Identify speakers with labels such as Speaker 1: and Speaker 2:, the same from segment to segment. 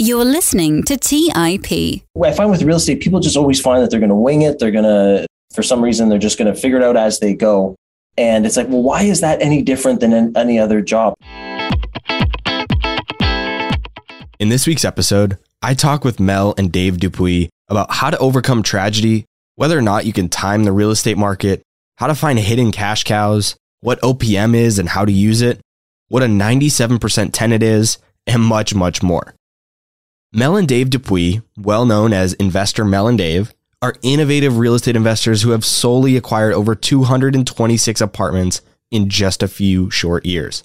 Speaker 1: You're listening to TIP.
Speaker 2: What I find with real estate, people just always find that they're going to wing it. They're going to, for some reason, they're just going to figure it out as they go. And it's like, well, why is that any different than any other job?
Speaker 3: In this week's episode, I talk with Mel and Dave Dupuis about how to overcome tragedy, whether or not you can time the real estate market, how to find hidden cash cows, what OPM is and how to use it, what a 97% tenant is, and much, much more. Mel and Dave Dupuis, well known as Investor Mel and Dave, are innovative real estate investors who have solely acquired over 226 apartments in just a few short years.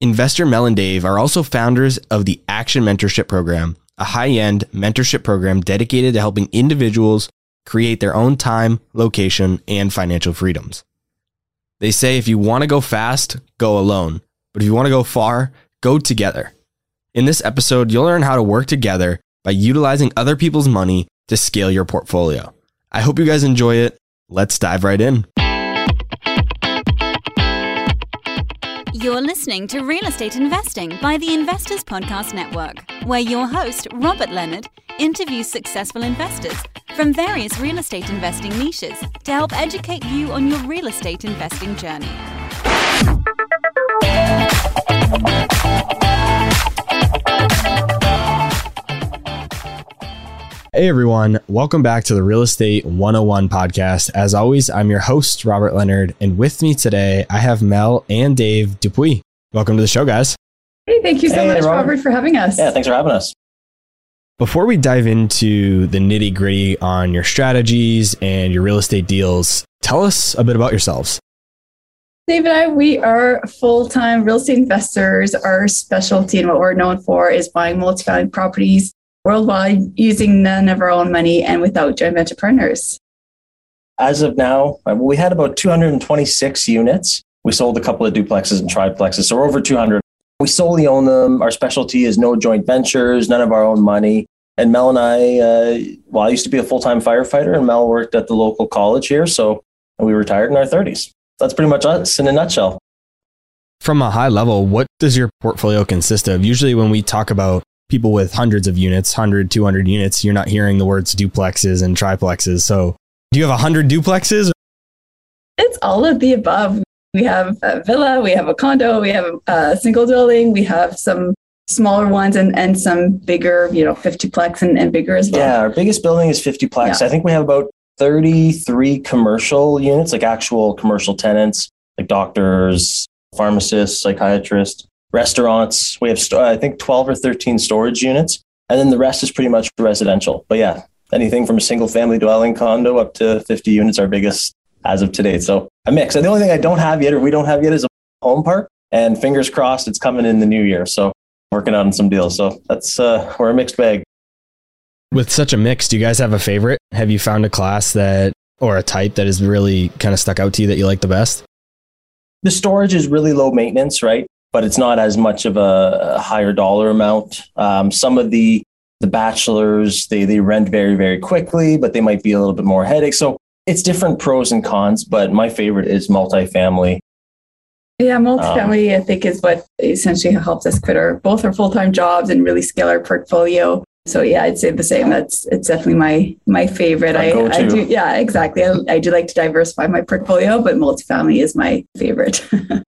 Speaker 3: Investor Mel and Dave are also founders of the Action Mentorship Program, a high end mentorship program dedicated to helping individuals create their own time, location, and financial freedoms. They say if you want to go fast, go alone. But if you want to go far, go together. In this episode, you'll learn how to work together by utilizing other people's money to scale your portfolio. I hope you guys enjoy it. Let's dive right in.
Speaker 1: You're listening to Real Estate Investing by the Investors Podcast Network, where your host, Robert Leonard, interviews successful investors from various real estate investing niches to help educate you on your real estate investing journey.
Speaker 3: Hey everyone, welcome back to the Real Estate 101 podcast. As always, I'm your host, Robert Leonard, and with me today, I have Mel and Dave Dupuis. Welcome to the show, guys.
Speaker 4: Hey, thank you so hey, much, Robert. Robert, for having us.
Speaker 2: Yeah, thanks for having us.
Speaker 3: Before we dive into the nitty gritty on your strategies and your real estate deals, tell us a bit about yourselves.
Speaker 4: Dave and I, we are full time real estate investors. Our specialty and what we're known for is buying multifamily properties worldwide using none of our own money and without joint venture partners.
Speaker 2: As of now, uh, we had about 226 units. We sold a couple of duplexes and triplexes, so we're over 200. We solely own them. Our specialty is no joint ventures, none of our own money. And Mel and I, uh, well, I used to be a full time firefighter, and Mel worked at the local college here. So we retired in our 30s. That's pretty much us in a nutshell.
Speaker 3: From a high level, what does your portfolio consist of? Usually, when we talk about people with hundreds of units, 100, 200 units, you're not hearing the words duplexes and triplexes. So, do you have 100 duplexes?
Speaker 4: It's all of the above. We have a villa, we have a condo, we have a single dwelling, we have some smaller ones and, and some bigger, you know, 50 plex and, and bigger as well.
Speaker 2: Yeah, our biggest building is 50 plex. Yeah. I think we have about 33 commercial units, like actual commercial tenants, like doctors, pharmacists, psychiatrists restaurants. We have, I think, 12 or 13 storage units. And then the rest is pretty much residential. But yeah, anything from a single family dwelling condo up to 50 units, our biggest as of today. So a mix. And the only thing I don't have yet, or we don't have yet, is a home park. And fingers crossed, it's coming in the new year. So working on some deals. So that's, uh, we're a mixed bag.
Speaker 3: With such a mix, do you guys have a favorite? Have you found a class that, or a type that has really kind of stuck out to you that you like the best?
Speaker 2: The storage is really low maintenance, right? But it's not as much of a, higher dollar amount. Um, some of the the bachelors they they rent very very quickly, but they might be a little bit more headache. So it's different pros and cons. But my favorite is multifamily.
Speaker 4: Yeah, multifamily um, I think is what essentially helps us quit our both our full time jobs and really scale our portfolio. So yeah, I'd say the same. That's it's definitely my my favorite. I, I, do yeah, exactly. I, I do like to diversify my portfolio, but multifamily is my favorite.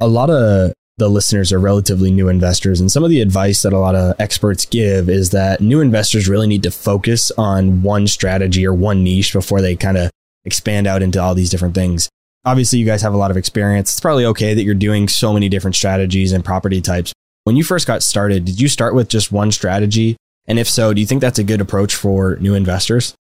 Speaker 3: a lot of the listeners are relatively new investors. And some of the advice that a lot of experts give is that new investors really need to focus on one strategy or one niche before they kind of expand out into all these different things. Obviously, you guys have a lot of experience. It's probably okay that you're doing so many different strategies and property types. When you first got started, did you start with just one strategy? And if so, do you think that's a good approach for new investors?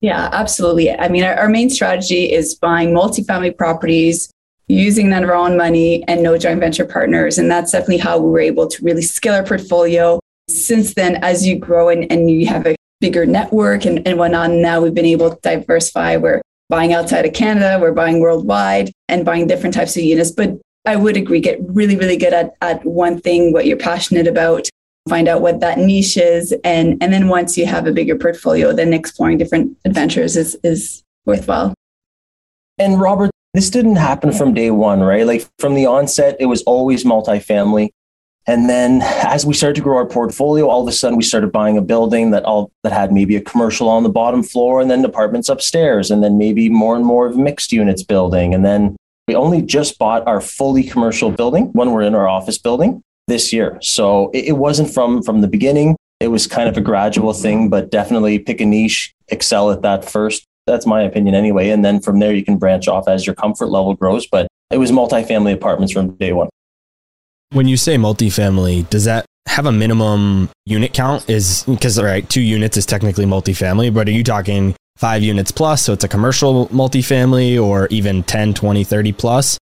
Speaker 4: Yeah, absolutely. I mean, our, our main strategy is buying multifamily properties using none of our own money and no joint venture partners. And that's definitely how we were able to really scale our portfolio. Since then, as you grow and, and you have a bigger network and, and whatnot, now we've been able to diversify. We're buying outside of Canada, we're buying worldwide and buying different types of units. But I would agree, get really, really good at, at one thing, what you're passionate about, find out what that niche is. And, and then once you have a bigger portfolio, then exploring different adventures is, is worthwhile.
Speaker 2: And Robert, this didn't happen from day one, right? Like from the onset, it was always multifamily. And then as we started to grow our portfolio, all of a sudden we started buying a building that all that had maybe a commercial on the bottom floor and then apartments upstairs and then maybe more and more of mixed units building. And then we only just bought our fully commercial building when we're in our office building this year. So it, it wasn't from from the beginning. It was kind of a gradual thing, but definitely pick a niche, excel at that first. That's my opinion anyway. And then from there you can branch off as your comfort level grows. But it was multifamily apartments from day one.
Speaker 3: When you say multifamily, does that have a minimum unit count? Is because right, two units is technically multifamily, but are you talking five units plus? So it's a commercial multifamily or even 10, 20, 30 plus?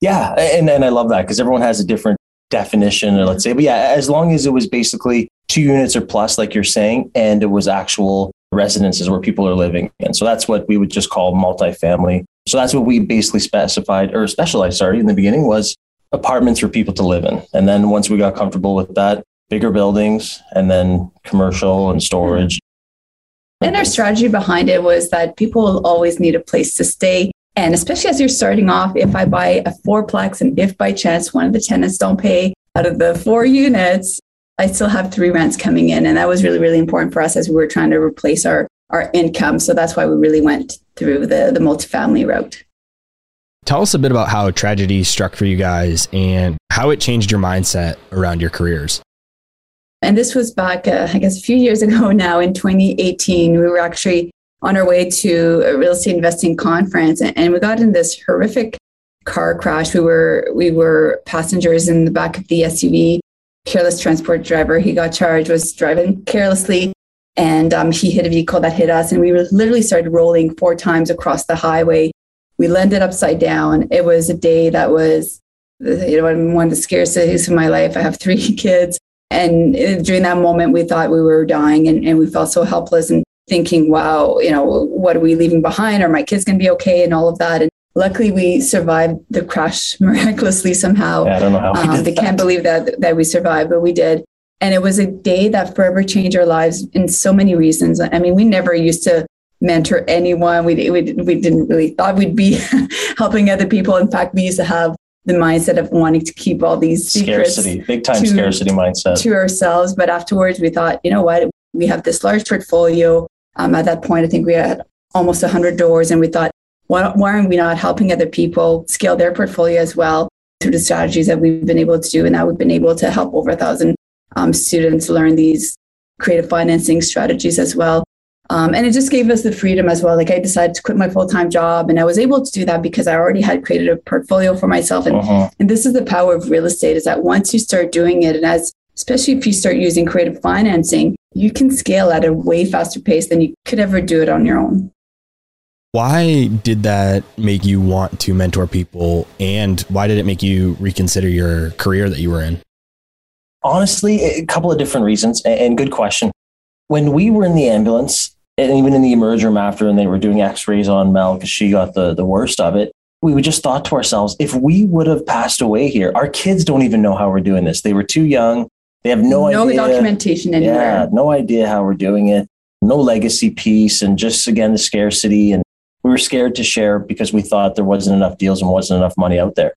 Speaker 2: Yeah. And, and I love that because everyone has a different definition, let's say. But yeah, as long as it was basically two units or plus, like you're saying, and it was actual residences where people are living. And so that's what we would just call multifamily. So that's what we basically specified or specialized, sorry, in the beginning was apartments for people to live in. And then once we got comfortable with that, bigger buildings and then commercial and storage.
Speaker 4: And our strategy behind it was that people will always need a place to stay. And especially as you're starting off, if I buy a fourplex and if by chance one of the tenants don't pay out of the four units, I still have three rents coming in. And that was really, really important for us as we were trying to replace our, our income. So that's why we really went through the, the multifamily route.
Speaker 3: Tell us a bit about how tragedy struck for you guys and how it changed your mindset around your careers.
Speaker 4: And this was back, uh, I guess, a few years ago now in 2018. We were actually on our way to a real estate investing conference and, and we got in this horrific car crash. We were we were passengers in the back of the SUV. Careless transport driver. He got charged. Was driving carelessly, and um, he hit a vehicle that hit us. And we literally started rolling four times across the highway we landed upside down. It was a day that was, you know, one of the scariest days of my life. I have three kids. And during that moment, we thought we were dying and, and we felt so helpless and thinking, wow, you know, what are we leaving behind? Are my kids going to be okay? And all of that. And luckily, we survived the crash miraculously somehow.
Speaker 2: Yeah, I don't know how. Um,
Speaker 4: they can't believe that, that we survived, but we did. And it was a day that forever changed our lives in so many reasons. I mean, we never used to mentor anyone. We, we, we didn't really thought we'd be helping other people. In fact, we used to have the mindset of wanting to keep all these secrets
Speaker 2: scarcity, big time to, scarcity mindset
Speaker 4: to ourselves. But afterwards, we thought, you know what? We have this large portfolio. Um, at that point, I think we had almost 100 doors, and we thought, why, why are we not helping other people scale their portfolio as well through the strategies that we've been able to do? And now we've been able to help over a thousand um, students learn these creative financing strategies as well. Um, and it just gave us the freedom as well. Like I decided to quit my full time job, and I was able to do that because I already had created a portfolio for myself. And uh-huh. and this is the power of real estate: is that once you start doing it, and as especially if you start using creative financing, you can scale at a way faster pace than you could ever do it on your own.
Speaker 3: Why did that make you want to mentor people, and why did it make you reconsider your career that you were in?
Speaker 2: Honestly, a couple of different reasons, and good question. When we were in the ambulance, and even in the emerge room after, and they were doing x-rays on Mel because she got the, the worst of it, we just thought to ourselves, if we would have passed away here, our kids don't even know how we're doing this. They were too young. They have no,
Speaker 4: no
Speaker 2: idea.
Speaker 4: No documentation anywhere.
Speaker 2: Yeah, no idea how we're doing it. No legacy piece. And just again, the scarcity. And we were scared to share because we thought there wasn't enough deals and wasn't enough money out there.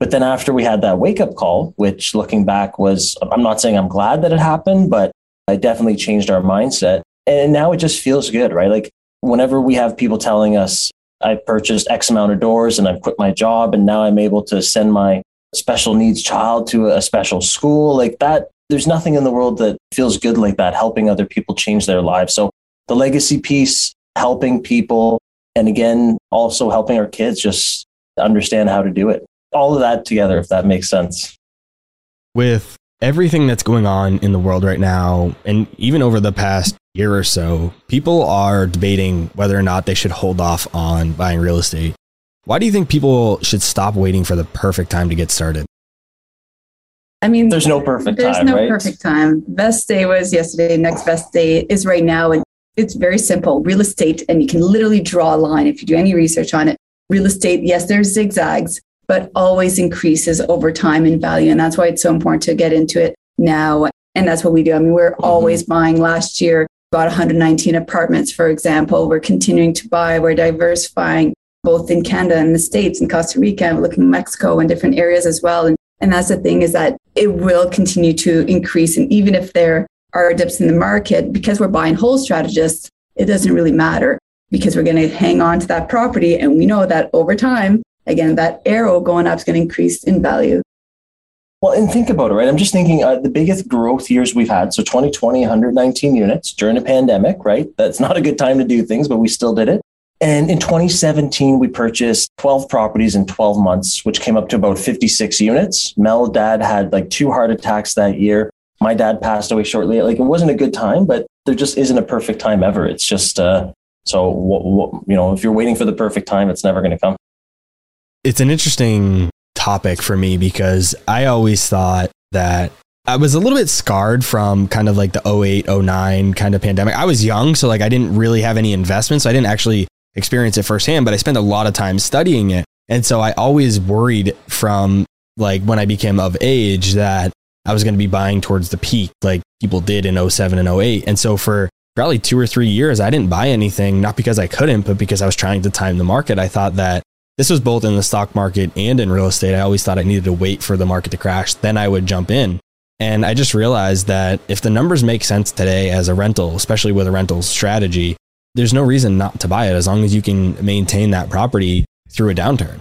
Speaker 2: But then after we had that wake up call, which looking back was, I'm not saying I'm glad that it happened, but it definitely changed our mindset and now it just feels good, right? Like whenever we have people telling us, I purchased X amount of doors and I've quit my job and now I'm able to send my special needs child to a special school, like that, there's nothing in the world that feels good like that, helping other people change their lives. So the legacy piece, helping people, and again, also helping our kids just understand how to do it. All of that together, if that makes sense.
Speaker 3: With everything that's going on in the world right now, and even over the past year or so, people are debating whether or not they should hold off on buying real estate. Why do you think people should stop waiting for the perfect time to get started?
Speaker 4: I mean,
Speaker 2: there's no perfect
Speaker 4: there's
Speaker 2: time.
Speaker 4: There's no
Speaker 2: right?
Speaker 4: perfect time. Best day was yesterday. Next best day is right now. And it's very simple real estate. And you can literally draw a line if you do any research on it. Real estate, yes, there's zigzags, but always increases over time in value. And that's why it's so important to get into it now. And that's what we do. I mean, we're mm-hmm. always buying last year bought 119 apartments, for example. We're continuing to buy, we're diversifying both in Canada and the States and Costa Rica, and looking at Mexico and different areas as well. And And that's the thing is that it will continue to increase. And even if there are dips in the market, because we're buying whole strategists, it doesn't really matter because we're going to hang on to that property. And we know that over time, again, that arrow going up is going to increase in value.
Speaker 2: Well, and think about it, right? I'm just thinking uh, the biggest growth years we've had. So 2020, 119 units during a pandemic, right? That's not a good time to do things, but we still did it. And in 2017, we purchased 12 properties in 12 months, which came up to about 56 units. Mel dad had like two heart attacks that year. My dad passed away shortly. Like it wasn't a good time, but there just isn't a perfect time ever. It's just, uh, so, what, what, you know, if you're waiting for the perfect time, it's never going to come.
Speaker 3: It's an interesting topic for me because I always thought that I was a little bit scarred from kind of like the 08, 09 kind of pandemic. I was young, so like I didn't really have any investments. So I didn't actually experience it firsthand, but I spent a lot of time studying it. And so I always worried from like when I became of age that I was going to be buying towards the peak like people did in 07 and 08. And so for probably two or three years, I didn't buy anything, not because I couldn't, but because I was trying to time the market. I thought that this was both in the stock market and in real estate. I always thought I needed to wait for the market to crash, then I would jump in. And I just realized that if the numbers make sense today as a rental, especially with a rental strategy, there's no reason not to buy it as long as you can maintain that property through a downturn.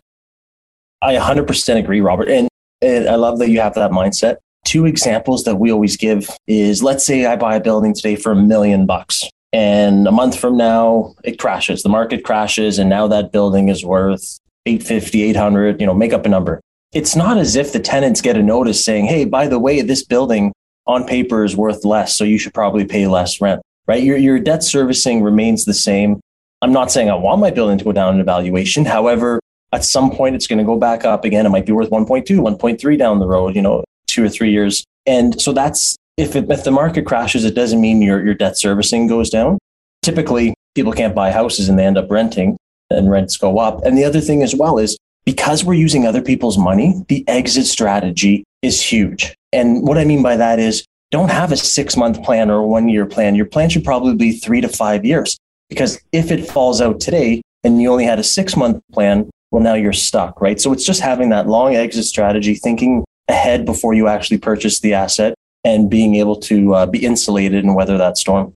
Speaker 2: I 100% agree, Robert. And, and I love that you have that mindset. Two examples that we always give is let's say I buy a building today for a million bucks. And a month from now, it crashes. The market crashes. And now that building is worth 850, 800, you know, make up a number. It's not as if the tenants get a notice saying, hey, by the way, this building on paper is worth less. So you should probably pay less rent right? Your, your debt servicing remains the same. I'm not saying I want my building to go down in evaluation. However, at some point it's going to go back up again. It might be worth 1.2, 1.3 down the road, you know, two or three years. And so that's if, it, if the market crashes, it doesn't mean your, your debt servicing goes down. Typically, people can't buy houses and they end up renting and rents go up. And the other thing as well is because we're using other people's money, the exit strategy is huge. And what I mean by that is don't have a six month plan or a one year plan. Your plan should probably be three to five years because if it falls out today and you only had a six month plan, well, now you're stuck, right? So it's just having that long exit strategy, thinking ahead before you actually purchase the asset and being able to uh, be insulated and weather that storm.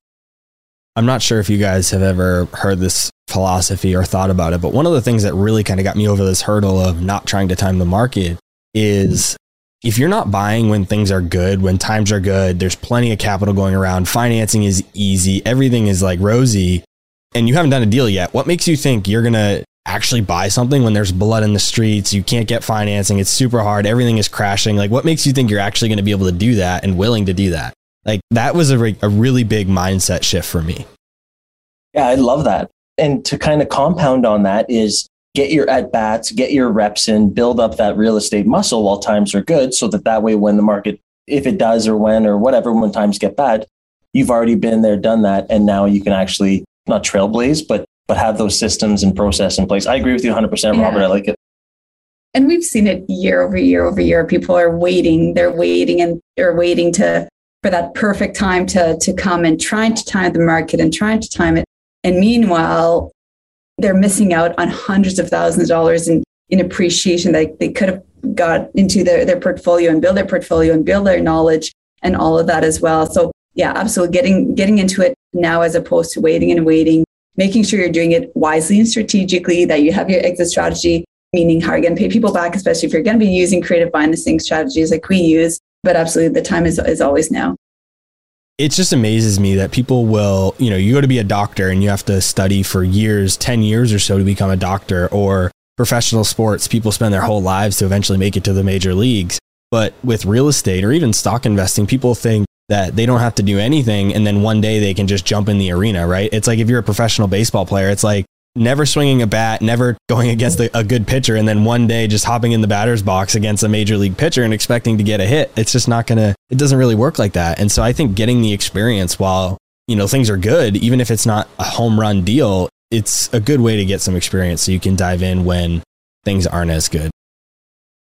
Speaker 3: I'm not sure if you guys have ever heard this philosophy or thought about it, but one of the things that really kind of got me over this hurdle of not trying to time the market is if you're not buying when things are good, when times are good, there's plenty of capital going around, financing is easy, everything is like rosy, and you haven't done a deal yet, what makes you think you're going to actually buy something when there's blood in the streets, you can't get financing, it's super hard, everything is crashing? Like, what makes you think you're actually going to be able to do that and willing to do that? Like, that was a, re- a really big mindset shift for me.
Speaker 2: Yeah, I love that. And to kind of compound on that is get your at bats, get your reps in, build up that real estate muscle while times are good, so that that way when the market, if it does or when or whatever, when times get bad, you've already been there, done that, and now you can actually not trailblaze, but but have those systems and process in place. I agree with you 100%, yeah. Robert. I like it.
Speaker 4: And we've seen it year over year over year. People are waiting. They're waiting and they're waiting to for that perfect time to to come and trying to time the market and trying to time it. And meanwhile, they're missing out on hundreds of thousands of dollars in, in appreciation that they could have got into their, their portfolio and build their portfolio and build their knowledge and all of that as well. So yeah, absolutely getting getting into it now as opposed to waiting and waiting, making sure you're doing it wisely and strategically, that you have your exit strategy, meaning how are you're going to pay people back, especially if you're going to be using creative financing strategies like we use. But absolutely the time is, is always now
Speaker 3: it just amazes me that people will, you know, you go to be a doctor and you have to study for years, 10 years or so to become a doctor, or professional sports, people spend their whole lives to eventually make it to the major leagues. But with real estate or even stock investing, people think that they don't have to do anything and then one day they can just jump in the arena, right? It's like if you're a professional baseball player, it's like never swinging a bat, never going against a, good pitcher, and then one day just hopping in the batter's box against a major league pitcher and expecting to get a hit. It's just not gonna. It doesn't really work like that. And so I think getting the experience while you know things are good, even if it's not a home run deal, it's a good way to get some experience so you can dive in when things aren't as good.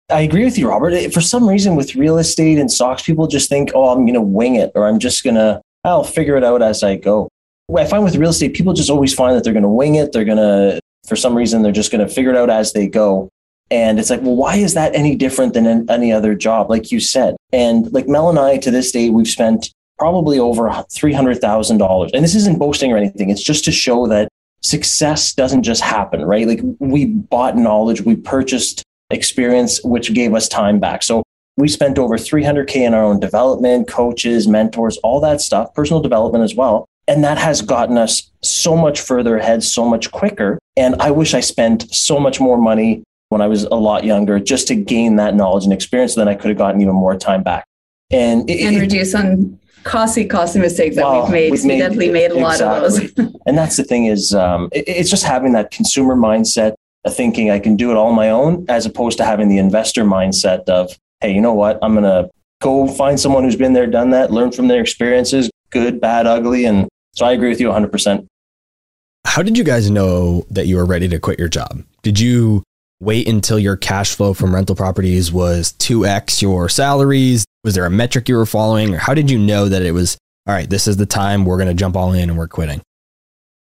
Speaker 2: I agree with you, Robert. For some reason, with real estate and stocks, people just think, "Oh, I'm going to wing it," or "I'm just going to, I'll figure it out as I go." I find with real estate, people just always find that they're going to wing it. They're going to, for some reason, they're just going to figure it out as they go. And it's like, well, why is that any different than any other job? Like you said. And like Mel and I, to this day, we've spent probably over $300,000. And this isn't boasting or anything. It's just to show that success doesn't just happen, right? Like we bought knowledge, we purchased experience, which gave us time back. So we spent over 300K in our own development, coaches, mentors, all that stuff, personal development as well. And that has gotten us so much further ahead, so much quicker. And I wish I spent so much more money when I was a lot younger just to gain that knowledge and experience. Then I could have gotten even more time back. And,
Speaker 4: it, and reduce on costly, costly mistakes that well, we've made. We've we definitely made a exactly. lot of those.
Speaker 2: and that's the thing is, um, it, it's just having that consumer mindset thinking I can do it all on my own, as opposed to having the investor mindset of, hey, you know what? I'm going to go find someone who's been there, done that, learn from their experiences, good, bad, ugly. And so I agree with you 100%.
Speaker 3: How did you guys know that you were ready to quit your job? Did you wait until your cash flow from rental properties was 2x your salaries? Was there a metric you were following? Or how did you know that it was, all right, this is the time we're going to jump all in and we're quitting?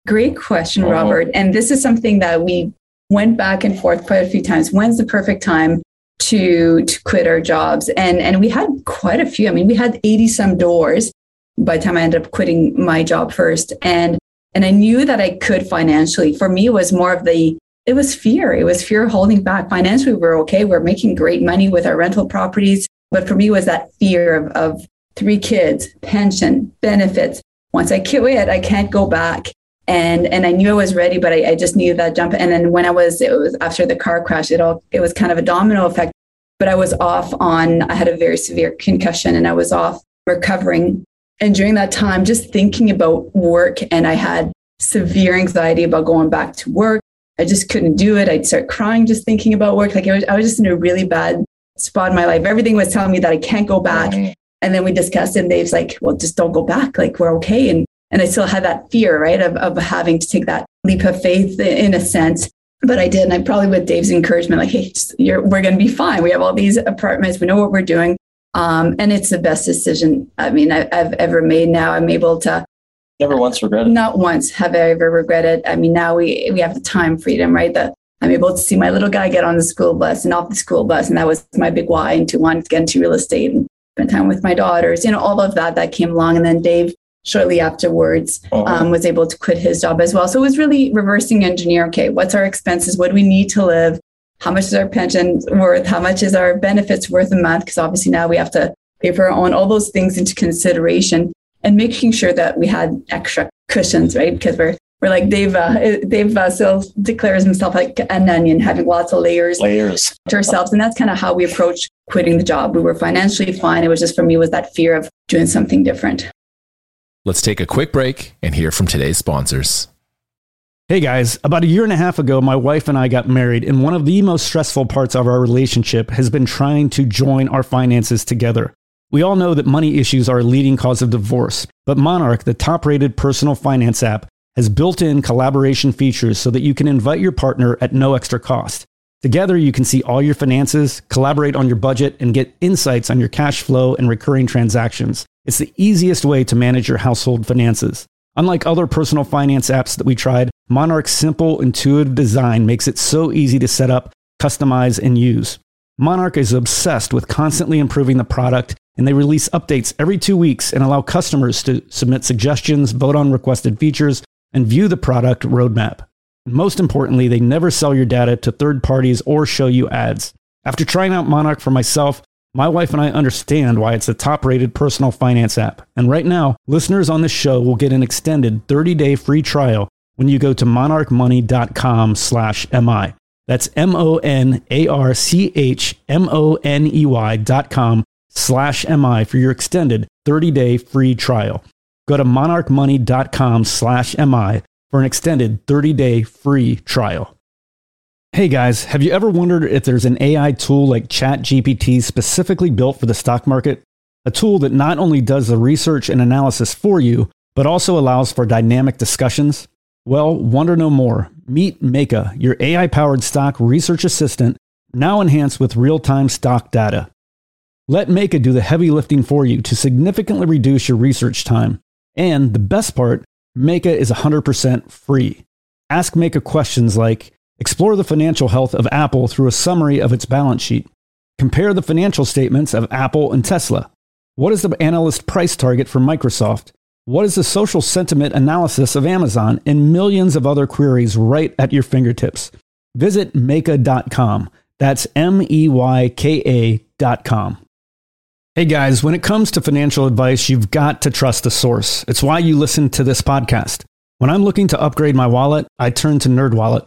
Speaker 4: Great question. Robert. And this is something that we went back and forth quite a few times. When's the perfect time to to quit our jobs? And and we had quite a few. I mean, we had 80 some doors by the time I ended up quitting my job first. And and I knew that I could financially. For me, it was more of the it was fear. It was fear holding back. Financially, we were okay. We're making great money with our rental properties. But for me, was that fear of, of three kids, pension, benefits. Once I quit, I can't go back. And and I knew I was ready, but I, I just needed that jump. And then when I was, it was after the car crash, it all it was kind of a domino effect. But I was off on, I had a very severe concussion and I was off recovering. And during that time, just thinking about work, and I had severe anxiety about going back to work. I just couldn't do it. I'd start crying just thinking about work. Like I was, I was just in a really bad spot in my life. Everything was telling me that I can't go back. And then we discussed it and Dave's like, well, just don't go back. Like we're okay. And, and I still had that fear, right, of, of having to take that leap of faith in a sense. But I did. And I probably with Dave's encouragement, like, hey, just, we're going to be fine. We have all these apartments. We know what we're doing. Um, and it's the best decision. I mean, I, I've ever made now. I'm able to
Speaker 2: Never once regretted.
Speaker 4: Not once have I ever regretted. I mean, now we we have the time freedom, right? That I'm able to see my little guy get on the school bus and off the school bus, and that was my big why into wanting to get into real estate and spend time with my daughters. You know, all of that that came along, and then Dave shortly afterwards uh-huh. um, was able to quit his job as well. So it was really reversing engineer. Okay, what's our expenses? What do we need to live? How much is our pension worth? How much is our benefits worth a month? Because obviously now we have to pay for our own, all those things into consideration and making sure that we had extra cushions, right? Because we're we're like Dave. Uh, Dave uh, still declares himself like an onion, having lots of layers,
Speaker 2: layers
Speaker 4: to ourselves, and that's kind of how we approach quitting the job. We were financially fine. It was just for me was that fear of doing something different.
Speaker 5: Let's take a quick break and hear from today's sponsors.
Speaker 6: Hey guys, about a year and a half ago, my wife and I got married, and one of the most stressful parts of our relationship has been trying to join our finances together. We all know that money issues are a leading cause of divorce, but Monarch, the top rated personal finance app, has built in collaboration features so that you can invite your partner at no extra cost. Together, you can see all your finances, collaborate on your budget, and get insights on your cash flow and recurring transactions. It's the easiest way to manage your household finances. Unlike other personal finance apps that we tried, Monarch's simple, intuitive design makes it so easy to set up, customize, and use. Monarch is obsessed with constantly improving the product and they release updates every two weeks and allow customers to submit suggestions, vote on requested features, and view the product roadmap. most importantly, they never sell your data to third parties or show you ads. After trying out Monarch for myself, my wife and I understand why it's a top rated personal finance app. And right now, listeners on this show will get an extended 30 day free trial when you go to monarchmoney.com slash MI. That's M O N A R C H M O N E Y dot com slash MI for your extended 30-day free trial. Go to monarchmoney.com slash MI for an extended 30-day free trial. Hey guys, have you ever wondered if there's an AI tool like ChatGPT specifically built for the stock market? A tool that not only does the research and analysis for you, but also allows for dynamic discussions? Well, wonder no more. Meet Meyka, your AI powered stock research assistant, now enhanced with real time stock data. Let Meyka do the heavy lifting for you to significantly reduce your research time. And the best part, Meyka is 100% free. Ask Meyka questions like Explore the financial health of Apple through a summary of its balance sheet. Compare the financial statements of Apple and Tesla. What is the analyst price target for Microsoft? What is the social sentiment analysis of Amazon? And millions of other queries right at your fingertips. Visit Meyka.com. That's M E Y K A.com. Hey guys, when it comes to financial advice, you've got to trust the source. It's why you listen to this podcast. When I'm looking to upgrade my wallet, I turn to NerdWallet.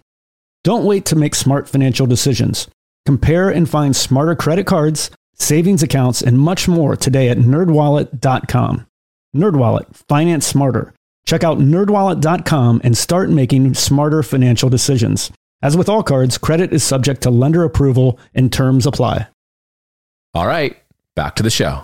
Speaker 6: Don't wait to make smart financial decisions. Compare and find smarter credit cards, savings accounts, and much more today at nerdwallet.com. Nerdwallet, finance smarter. Check out nerdwallet.com and start making smarter financial decisions. As with all cards, credit is subject to lender approval and terms apply.
Speaker 5: All right, back to the show.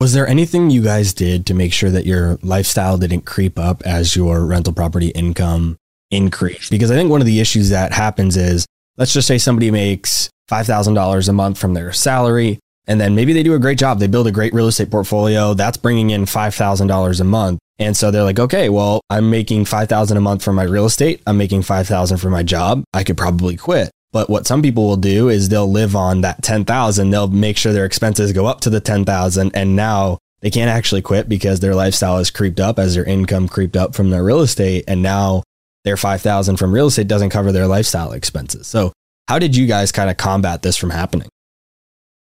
Speaker 3: Was there anything you guys did to make sure that your lifestyle didn't creep up as your rental property income increase. Because I think one of the issues that happens is let's just say somebody makes $5,000 a month from their salary, and then maybe they do a great job. They build a great real estate portfolio that's bringing in $5,000 a month. And so they're like, okay, well, I'm making 5,000 a month for my real estate. I'm making 5,000 for my job. I could probably quit. But what some people will do is they'll live on that 10,000. They'll make sure their expenses go up to the 10,000 and now they can't actually quit because their lifestyle has creeped up as their income creeped up from their real estate and now their 5000 from real estate doesn't cover their lifestyle expenses. So, how did you guys kind of combat this from happening?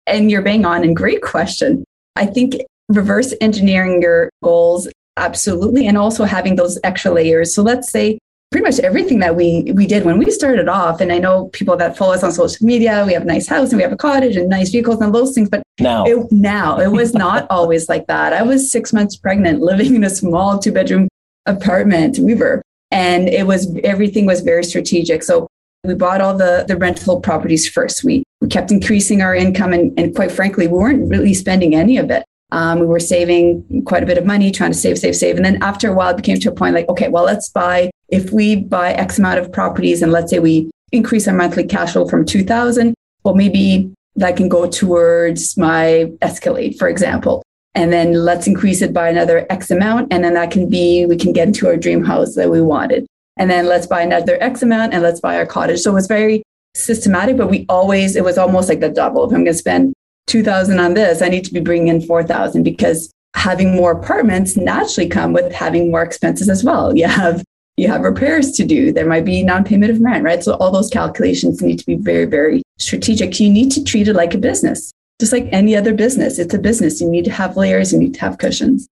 Speaker 4: And you're bang on and great question. I think reverse engineering your goals absolutely and also having those extra layers. So let's say pretty much everything that we we did when we started off and I know people that follow us on social media, we have a nice house and we have a cottage and nice vehicles and those things, but
Speaker 2: now
Speaker 4: it, now it was not always like that. I was 6 months pregnant living in a small two bedroom apartment. We were and it was everything was very strategic. So we bought all the, the rental properties first. We, we kept increasing our income, and, and quite frankly, we weren't really spending any of it. Um, we were saving quite a bit of money, trying to save, save, save. And then after a while, it became to a point like, okay, well, let's buy, if we buy X amount of properties and let's say we increase our monthly cash flow from 2000, well, maybe that can go towards my Escalade, for example and then let's increase it by another X amount. And then that can be, we can get into our dream house that we wanted. And then let's buy another X amount and let's buy our cottage. So it was very systematic, but we always, it was almost like the double. If I'm going to spend 2000 on this, I need to be bringing in 4000 because having more apartments naturally come with having more expenses as well. You have, you have repairs to do. There might be non-payment of rent, right? So all those calculations need to be very, very strategic. You need to treat it like a business just like any other business. It's a business. You need to have layers, you need to have cushions.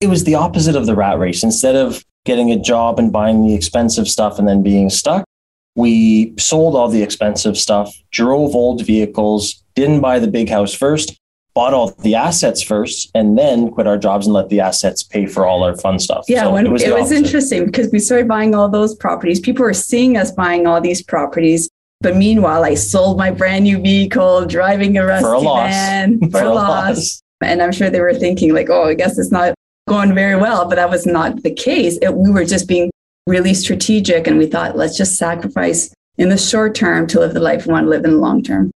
Speaker 2: It was the opposite of the rat race. Instead of getting a job and buying the expensive stuff and then being stuck, we sold all the expensive stuff, drove old vehicles, didn't buy the big house first, bought all the assets first, and then quit our jobs and let the assets pay for all our fun stuff.
Speaker 4: Yeah, so when, it was, it was interesting because we started buying all those properties. People were seeing us buying all these properties. But meanwhile, I sold my brand new vehicle, driving a rusty
Speaker 2: for a
Speaker 4: van for, for a loss. loss. And I'm sure they were thinking, like, oh, I guess it's not going very well. But that was not the case. It, we were just being really strategic. And we thought, let's just sacrifice in the short term to live the life we want to live in the long term.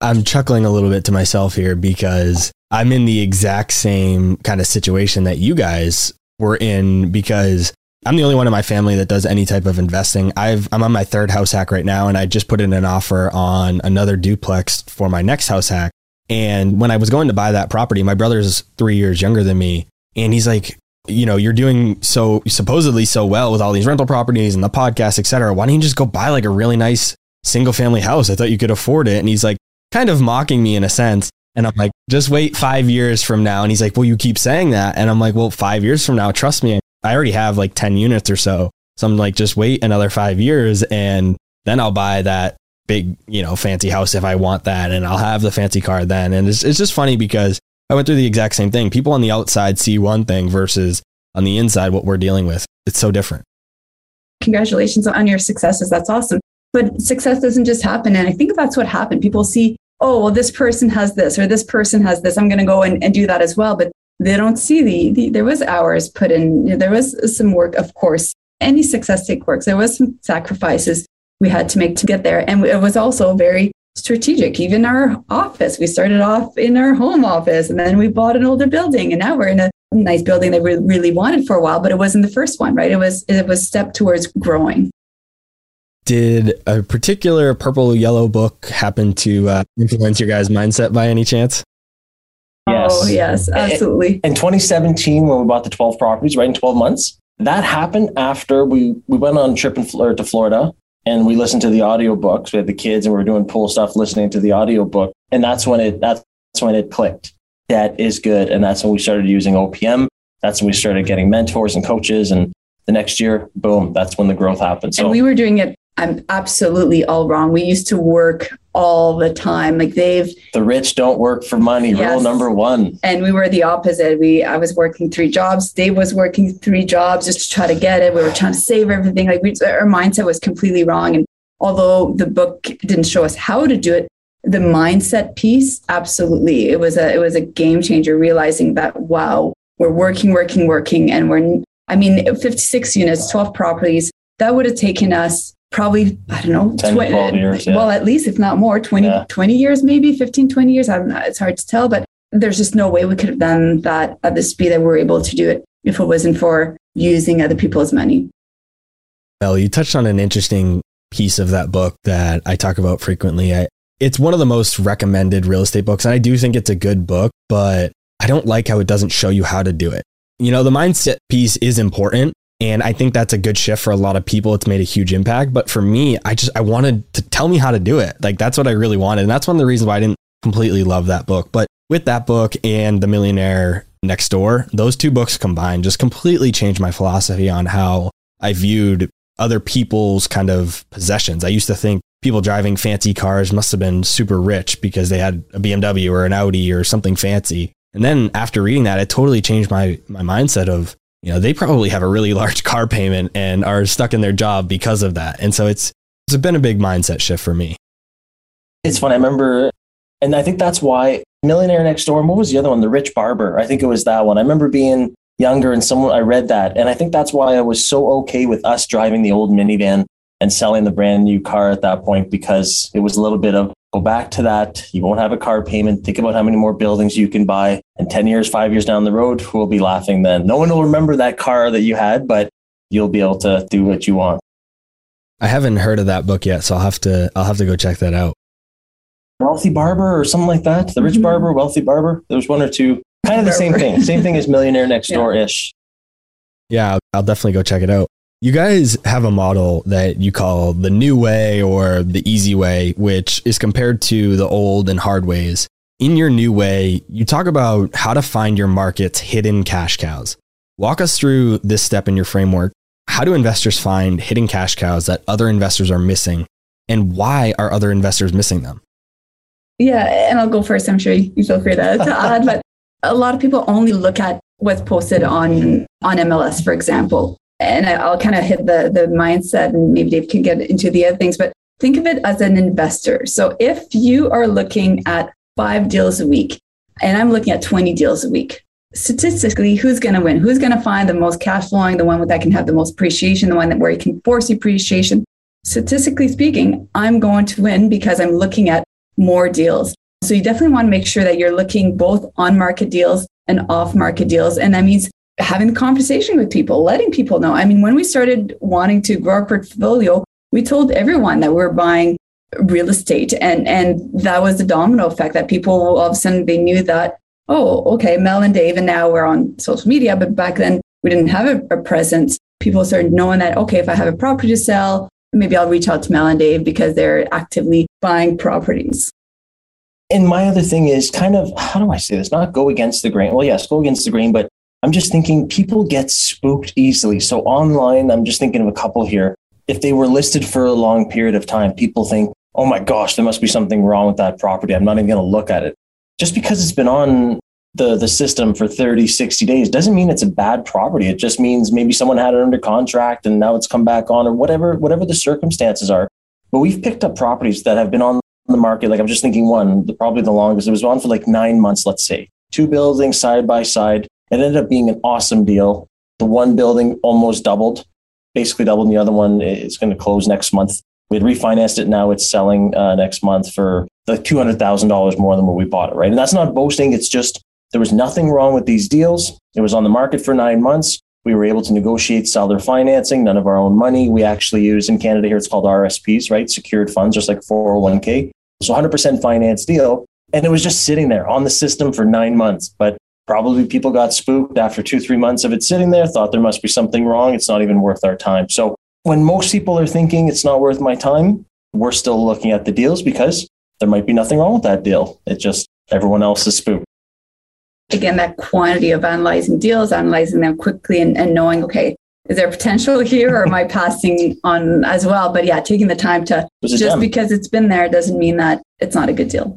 Speaker 3: I'm chuckling a little bit to myself here because I'm in the exact same kind of situation that you guys were in because I'm the only one in my family that does any type of investing. I've I'm on my third house hack right now, and I just put in an offer on another duplex for my next house hack. And when I was going to buy that property, my brother's three years younger than me, and he's like, you know, you're doing so supposedly so well with all these rental properties and the podcast, et cetera. Why don't you just go buy like a really nice single family house? I thought you could afford it. And he's like, kind of mocking me in a sense. And I'm like, just wait five years from now. And he's like, well, you keep saying that. And I'm like, well, five years from now, trust me, I already have like 10 units or so. So I'm like, just wait another five years and then I'll buy that big, you know, fancy house if I want that. And I'll have the fancy car then. And it's, it's just funny because I went through the exact same thing. People on the outside see one thing versus on the inside what we're dealing with. It's so different.
Speaker 4: Congratulations on your successes. That's awesome. But success doesn't just happen. And I think that's what happened. People see, oh, well, this person has this or this person has this. I'm going to go and, and do that as well. But they don't see the, the, there was hours put in. There was some work, of course. Any success take works. There was some sacrifices we had to make to get there. And it was also very strategic. Even our office, we started off in our home office and then we bought an older building and now we're in a nice building that we really wanted for a while, but it wasn't the first one, right? It was, it was step towards growing.
Speaker 3: Did a particular purple yellow book happen to uh, influence your guys' mindset by any chance?
Speaker 4: Yes. Oh, yes, absolutely.
Speaker 2: In 2017, when we bought the 12 properties, right in 12 months, that happened after we, we went on a trip in, to Florida and we listened to the audiobooks. We had the kids and we were doing pool stuff, listening to the audiobook. And that's when it, that's when it clicked. That is good. And that's when we started using OPM. That's when we started getting mentors and coaches. And the next year, boom, that's when the growth happened.
Speaker 4: So and we were doing it I'm absolutely all wrong. We used to work all the time. Like they've
Speaker 2: the rich don't work for money. Yes. Rule number one.
Speaker 4: And we were the opposite. We I was working three jobs. Dave was working three jobs just to try to get it. We were trying to save everything. Like we, our mindset was completely wrong. And although the book didn't show us how to do it, the mindset piece, absolutely, it was a it was a game changer. Realizing that wow, we're working, working, working, and we're I mean, 56 units, 12 properties. That would have taken us probably, I don't know,
Speaker 2: 10 20, 12 years. Yeah.
Speaker 4: Well, at least, if not more, 20, yeah. 20 years, maybe 15, 20 years. I don't know. It's hard to tell, but there's just no way we could have done that at the speed that we're able to do it if it wasn't for using other people's money.
Speaker 3: Well, you touched on an interesting piece of that book that I talk about frequently. I, it's one of the most recommended real estate books. And I do think it's a good book, but I don't like how it doesn't show you how to do it. You know, the mindset piece is important, and I think that's a good shift for a lot of people. It's made a huge impact. But for me, I just, I wanted to tell me how to do it. Like that's what I really wanted. And that's one of the reasons why I didn't completely love that book. But with that book and The Millionaire Next Door, those two books combined just completely changed my philosophy on how I viewed other people's kind of possessions. I used to think people driving fancy cars must have been super rich because they had a BMW or an Audi or something fancy. And then after reading that, it totally changed my my mindset of you know, they probably have a really large car payment and are stuck in their job because of that. And so it's it's been a big mindset shift for me.
Speaker 2: It's fun. I remember, and I think that's why Millionaire Next Door. and what was the other one? The Rich Barber. I think it was that one. I remember being younger and someone I read that, and I think that's why I was so okay with us driving the old minivan and selling the brand new car at that point because it was a little bit of go back to that. You won't have a car payment. Think about how many more buildings you can buy. And 10 years, five years down the road, we'll be laughing then. No one will remember that car that you had, but you'll be able to do what you want.
Speaker 3: I haven't heard of that book yet, so I'll have to I'll have to go check that out.
Speaker 2: Wealthy Barber or something like that. The Rich mm-hmm. Barber, Wealthy Barber. There's one or two. Kind of the same thing. Same thing as Millionaire Next Door ish.
Speaker 3: Yeah, I'll, I'll definitely go check it out. You guys have a model that you call the new way or the easy way, which is compared to the old and hard ways. In your new way, you talk about how to find your market's hidden cash cows. Walk us through this step in your framework. How do investors find hidden cash cows that other investors are missing? And why are other investors missing them?
Speaker 4: Yeah, and I'll go first. I'm sure you feel free to, to add, but a lot of people only look at what's posted on on MLS, for example and I'll kind of hit the the mindset, and maybe Dave can get into the other things. But think of it as an investor. So if you are looking at five deals a week, and I'm looking at 20 deals a week, statistically, who's going to win? Who's going to find the most cash flowing, the one that can have the most appreciation, the one that where you can force appreciation? Statistically speaking, I'm going to win because I'm looking at more deals. So you definitely want to make sure that you're looking both on market deals and off market deals. And that means having conversation with people, letting people know. I mean, when we started wanting to grow our portfolio, we told everyone that we are buying real estate and and that was the domino effect that people all of a sudden they knew that oh okay mel and dave and now we're on social media but back then we didn't have a, a presence. People started knowing that okay if i have a property to sell maybe i'll reach out to mel and dave because they're actively buying properties.
Speaker 2: And my other thing is kind of how do i say this? Not go against the grain. Well yes go against the grain but I'm just thinking people get spooked easily. So online, I'm just thinking of a couple here. If they were listed for a long period of time, people think, oh my gosh, there must be something wrong with that property. I'm not even going to look at it. Just because it's been on the, the system for 30, 60 days doesn't mean it's a bad property. It just means maybe someone had it under contract and now it's come back on or whatever, whatever the circumstances are. But we've picked up properties that have been on the market. Like I'm just thinking one, the, probably the longest. It was on for like nine months, let's say. Two buildings side by side. It ended up being an awesome deal. The one building almost doubled, basically doubled. And the other one is going to close next month. We had refinanced it. Now it's selling uh, next month for like $200,000 more than what we bought it, right? And that's not boasting. It's just there was nothing wrong with these deals. It was on the market for nine months. We were able to negotiate seller financing, none of our own money. We actually use in Canada here, it's called RSPs, right? Secured funds, just like 401k. So 100% finance deal. And it was just sitting there on the system for nine months. But probably people got spooked after two, three months of it sitting there, thought there must be something wrong. It's not even worth our time. So when most people are thinking it's not worth my time, we're still looking at the deals because there might be nothing wrong with that deal. It just everyone else is spooked.
Speaker 4: Again, that quantity of analyzing deals, analyzing them quickly and, and knowing, okay, is there potential here or am I passing on as well? But yeah, taking the time to just because it's been there doesn't mean that it's not a good deal.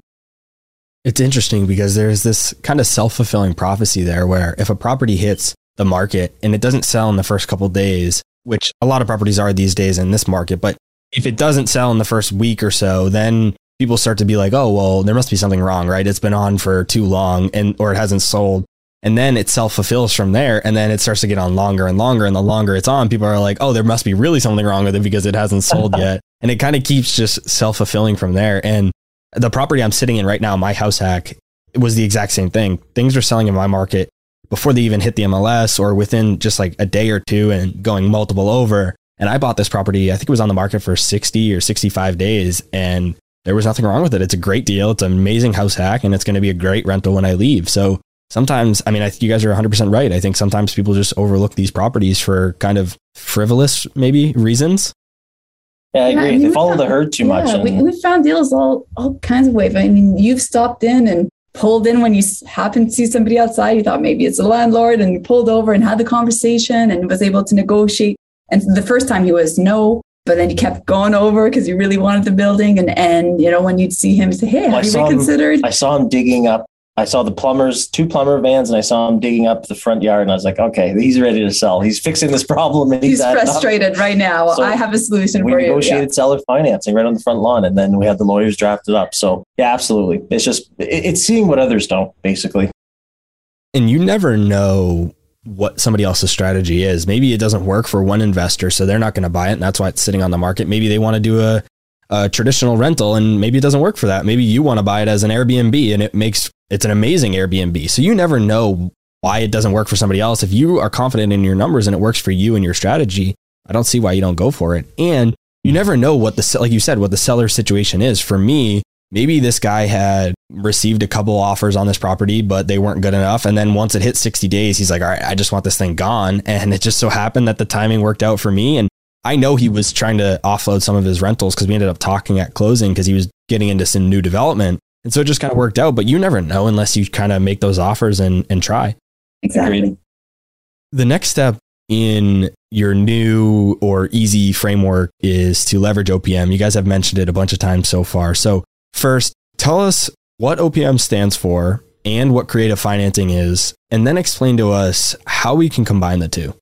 Speaker 3: It's interesting because there's this kind of self fulfilling prophecy there where if a property hits the market and it doesn't sell in the first couple days, which a lot of properties are these days in this market, but if it doesn't sell in the first week or so, then people start to be like, oh, well, there must be something wrong, right? It's been on for too long and or it hasn't sold. And then it self fulfills from there. And then it starts to get on longer and longer. And the longer it's on, people are like, oh, there must be really something wrong with it because it hasn't sold yet. And it kind of keeps just self fulfilling from there. And the property I'm sitting in right now, my house hack, was the exact same thing. Things were selling in my market before they even hit the MLS or within just like a day or two and going multiple over. And I bought this property, I think it was on the market for 60 or 65 days. And there was nothing wrong with it. It's a great deal. It's an amazing house hack and it's going to be a great rental when I leave. So sometimes, I mean, I, you guys are 100% right. I think sometimes people just overlook these properties for kind of frivolous, maybe reasons.
Speaker 2: Yeah, I agree. they follow found, the herd too yeah, much.
Speaker 4: And... We, we found deals all, all kinds of ways. I mean, you've stopped in and pulled in when you happened to see somebody outside. You thought maybe it's a landlord and you pulled over and had the conversation and was able to negotiate. And the first time he was no, but then you kept going over because you really wanted the building. And, and, you know, when you'd see him say, Hey, have I you reconsidered?
Speaker 2: Him, I saw him digging up I saw the plumbers, two plumber vans, and I saw him digging up the front yard. And I was like, okay, he's ready to sell. He's fixing this problem.
Speaker 4: And he's, he's frustrated right now. So I have a solution
Speaker 2: we
Speaker 4: for
Speaker 2: you. We negotiated yeah. seller financing right on the front lawn, and then we had the lawyers drafted up. So yeah, absolutely. It's just it's seeing what others don't, basically.
Speaker 3: And you never know what somebody else's strategy is. Maybe it doesn't work for one investor, so they're not going to buy it, and that's why it's sitting on the market. Maybe they want to do a a traditional rental and maybe it doesn't work for that. Maybe you want to buy it as an Airbnb and it makes it's an amazing Airbnb. So you never know why it doesn't work for somebody else. If you are confident in your numbers and it works for you and your strategy, I don't see why you don't go for it. And you never know what the like you said what the seller situation is. For me, maybe this guy had received a couple offers on this property, but they weren't good enough. And then once it hit 60 days, he's like, all right, I just want this thing gone. And it just so happened that the timing worked out for me. And I know he was trying to offload some of his rentals because we ended up talking at closing because he was getting into some new development. And so it just kind of worked out, but you never know unless you kind of make those offers and, and try.
Speaker 4: Exactly.
Speaker 3: The next step in your new or easy framework is to leverage OPM. You guys have mentioned it a bunch of times so far. So, first, tell us what OPM stands for and what creative financing is, and then explain to us how we can combine the two.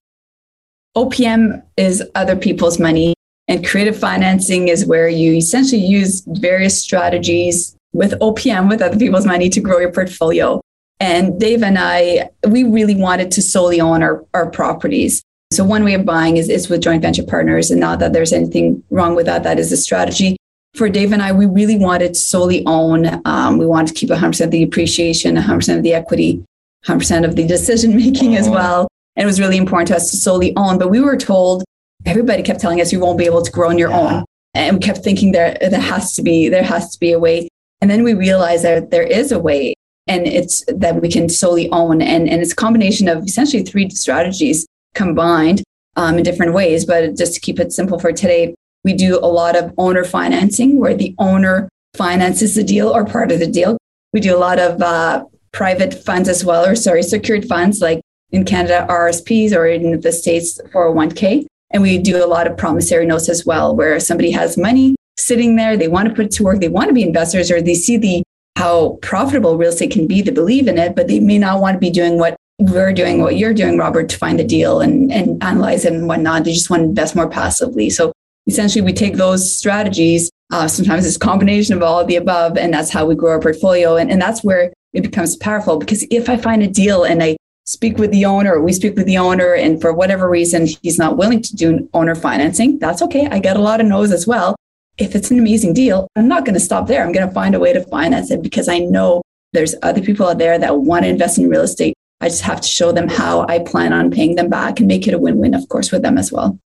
Speaker 4: OPM is other people's money, and creative financing is where you essentially use various strategies with OPM, with other people's money, to grow your portfolio. And Dave and I, we really wanted to solely own our, our properties. So one way of buying is, is with joint venture partners. And not that there's anything wrong with that. That is a strategy. For Dave and I, we really wanted to solely own. Um, we wanted to keep 100% of the appreciation, 100% of the equity, 100% of the decision making as uh-huh. well. And it was really important to us to solely own. But we were told, everybody kept telling us you won't be able to grow on your own. And we kept thinking there, there has to be, there has to be a way. And then we realize that there is a way and it's that we can solely own. And, and it's a combination of essentially three strategies combined um, in different ways. But just to keep it simple for today, we do a lot of owner financing where the owner finances the deal or part of the deal. We do a lot of uh, private funds as well, or sorry, secured funds like in Canada, RSPs, or in the States, 401k. And we do a lot of promissory notes as well, where somebody has money sitting there, they want to put it to work, they want to be investors, or they see the how profitable real estate can be, they believe in it, but they may not want to be doing what we're doing, what you're doing, Robert, to find the deal and, and analyze it and whatnot. They just want to invest more passively. So essentially we take those strategies. Uh, sometimes it's a combination of all of the above, and that's how we grow our portfolio. And, and that's where it becomes powerful because if I find a deal and I speak with the owner we speak with the owner and for whatever reason he's not willing to do owner financing, that's okay. I get a lot of no's as well. If it's an amazing deal, I'm not going to stop there. I'm going to find a way to finance it because I know there's other people out there that want to invest in real estate. I just have to show them how I plan on paying them back and make it a win-win, of course, with them as well.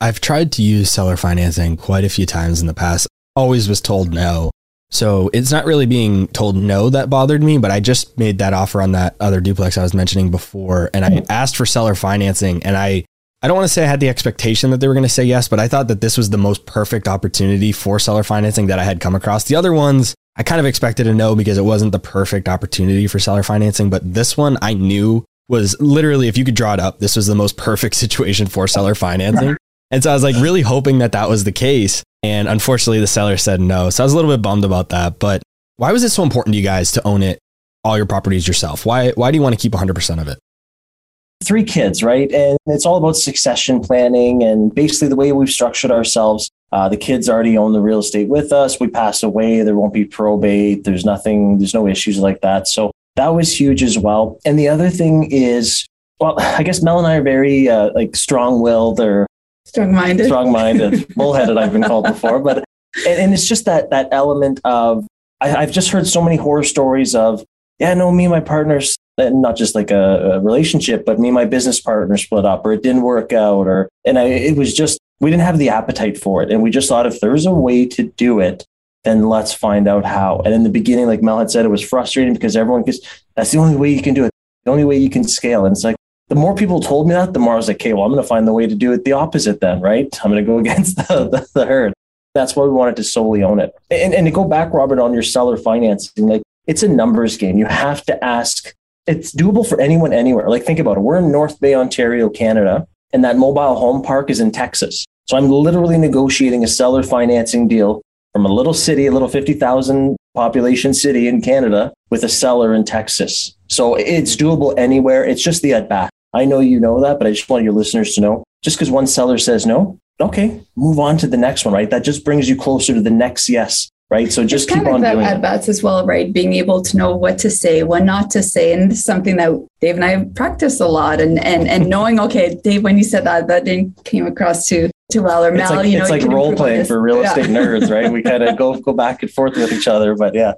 Speaker 3: I've tried to use seller financing quite a few times in the past. Always was told no. So it's not really being told no that bothered me, but I just made that offer on that other duplex I was mentioning before. And I mm-hmm. asked for seller financing and I, I don't want to say I had the expectation that they were going to say yes, but I thought that this was the most perfect opportunity for seller financing that I had come across. The other ones, I kind of expected a no because it wasn't the perfect opportunity for seller financing. But this one I knew was literally, if you could draw it up, this was the most perfect situation for seller financing. And so I was like really hoping that that was the case. And unfortunately, the seller said no. So I was a little bit bummed about that. But why was it so important to you guys to own it, all your properties yourself? Why, why do you want to keep 100% of it?
Speaker 2: Three kids, right? And it's all about succession planning and basically the way we've structured ourselves. Uh, the kids already own the real estate with us. We pass away. There won't be probate. There's nothing, there's no issues like that. So that was huge as well. And the other thing is, well, I guess Mel and I are very uh, like strong willed or
Speaker 4: strong-minded
Speaker 2: strong-minded bullheaded i've been called before but and, and, it's just that that element of I, have just heard so many horror stories of yeah no me and my partners not just like a, a, relationship but me and my business partner split up or it didn't work out or and I, it was just we didn't have the appetite for it and we just thought if there's a way to do it then let's find out how and in the beginning like mel had said it was frustrating because everyone goes that's the only way you can do it the only way you can scale and it's like the more people told me that, the more I was like, okay, well, I'm going to find the way to do it the opposite then, right? I'm going to go against the, the, the, herd. That's why we wanted to solely own it. And, and to go back, Robert, on your seller financing, like it's a numbers game. You have to ask, it's doable for anyone anywhere. Like think about it. We're in North Bay, Ontario, Canada, and that mobile home park is in Texas. So I'm literally negotiating a seller financing deal from a little city, a little 50,000 population city in Canada with a seller in Texas. So it's doable anywhere. It's just the at bat. I know you know that, but I just want your listeners to know just because one seller says no, okay, move on to the next one, right? That just brings you closer to the next yes, right? So just
Speaker 4: it's
Speaker 2: keep on doing
Speaker 4: at bats as well, right? Being able to know what to say, what not to say, and this is something that Dave and I have practiced a lot, and and and knowing, okay, Dave, when you said that, that didn't came across too too well, or Mel,
Speaker 2: like,
Speaker 4: you know,
Speaker 2: it's like role playing for real estate yeah. nerds, right? We kind of go go back and forth with each other, but yeah.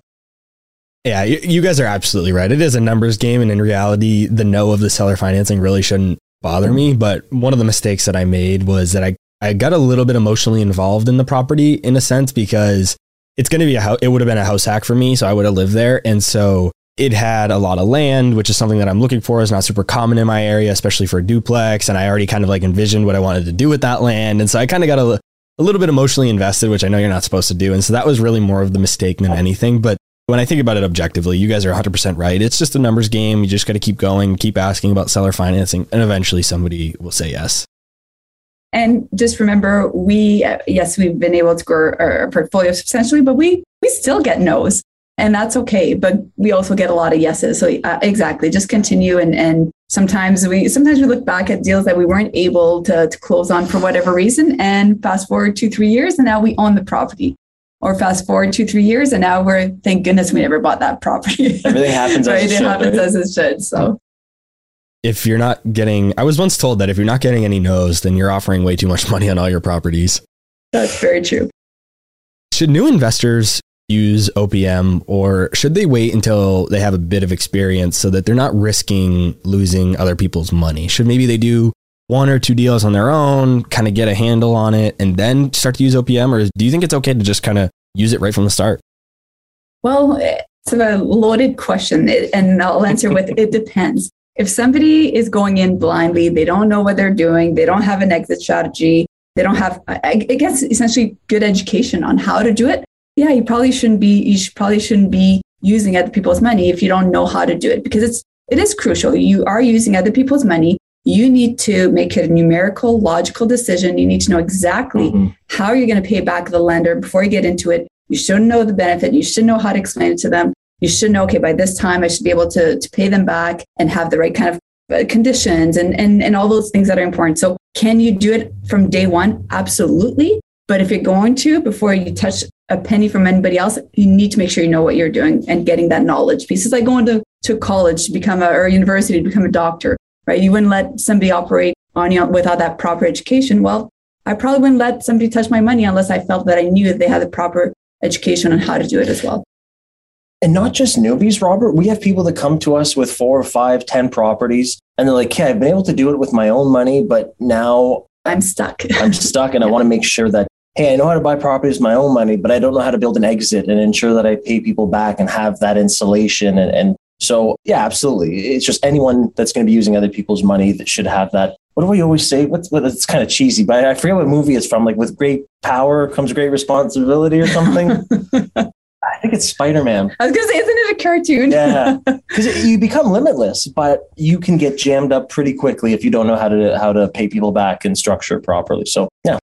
Speaker 3: Yeah, you guys are absolutely right. It is a numbers game, and in reality, the no of the seller financing really shouldn't bother me. But one of the mistakes that I made was that I, I got a little bit emotionally involved in the property in a sense because it's going to be a house. It would have been a house hack for me. So I would have lived there. And so it had a lot of land, which is something that I'm looking for. is not super common in my area, especially for a duplex. And I already kind of like envisioned what I wanted to do with that land. And so I kind of got a, a little bit emotionally invested, which I know you're not supposed to do. And so that was really more of the mistake than anything. But when I think about it objectively, you guys are 100% right. It's just a numbers game. You just got to keep going, keep asking about seller financing, and eventually somebody will say yes.
Speaker 4: And just remember, we, yes, we've been able to grow our portfolio substantially, but we, we still get no's and that's okay. But we also get a lot of yeses. So uh, exactly, just continue. And, and sometimes we, sometimes we look back at deals that we weren't able to, to close on for whatever reason and fast forward two, three years and now we own the property or fast forward two, three years, and now we're thank goodness we never bought that property.
Speaker 2: Everything happens right? as it,
Speaker 4: it should, happens
Speaker 2: right?
Speaker 4: as it should. So
Speaker 3: if you're not getting I was once told that if you're not getting any no's, then you're offering way too much money on all your properties.
Speaker 4: That's very true.
Speaker 3: Should new investors use OPM or should they wait until they have a bit of experience so that they're not risking losing other people's money? Should maybe they do one or two deals on their own, kind of get a handle on it, and then start to use OPM? Or do you think it's okay to just kind of use it right from the start?
Speaker 4: Well, it's a loaded question, and I'll answer with it depends. If somebody is going in blindly, they don't know what they're doing, they don't have an exit strategy, they don't have, I guess, essentially good education on how to do it. Yeah, you probably shouldn't be. You should, probably shouldn't be using other people's money if you don't know how to do it because it's it is crucial. You are using other people's money you need to make it a numerical, logical decision. You need to know exactly mm-hmm. how you're going to pay back the lender before you get into it. You should know the benefit. You should know how to explain it to them. You should know, okay, by this time I should be able to, to pay them back and have the right kind of uh, conditions and, and, and all those things that are important. So Can you do it from day one? Absolutely. But if you're going to, before you touch a penny from anybody else, you need to make sure you know what you're doing and getting that knowledge piece. It's like going to, to college to become a, or university to become a doctor, right? You wouldn't let somebody operate on you without that proper education. Well, I probably wouldn't let somebody touch my money unless I felt that I knew that they had the proper education on how to do it as well.
Speaker 2: And not just newbies, Robert. We have people that come to us with four or five, ten properties, and they're like, "Okay, I've been able to do it with my own money, but now
Speaker 4: I'm stuck.
Speaker 2: I'm stuck, and yeah. I want to make sure that hey, I know how to buy properties with my own money, but I don't know how to build an exit and ensure that I pay people back and have that insulation. And, and so, yeah, absolutely. It's just anyone that's going to be using other people's money that should have that. What do we always say? What's what, it's kind of cheesy, but I forget what movie it's from. Like with great power comes great responsibility or something. I think it's Spider Man.
Speaker 4: I was going to say, isn't it a cartoon?
Speaker 2: yeah, because you become limitless, but you can get jammed up pretty quickly if you don't know how to how to pay people back and structure properly. So yeah,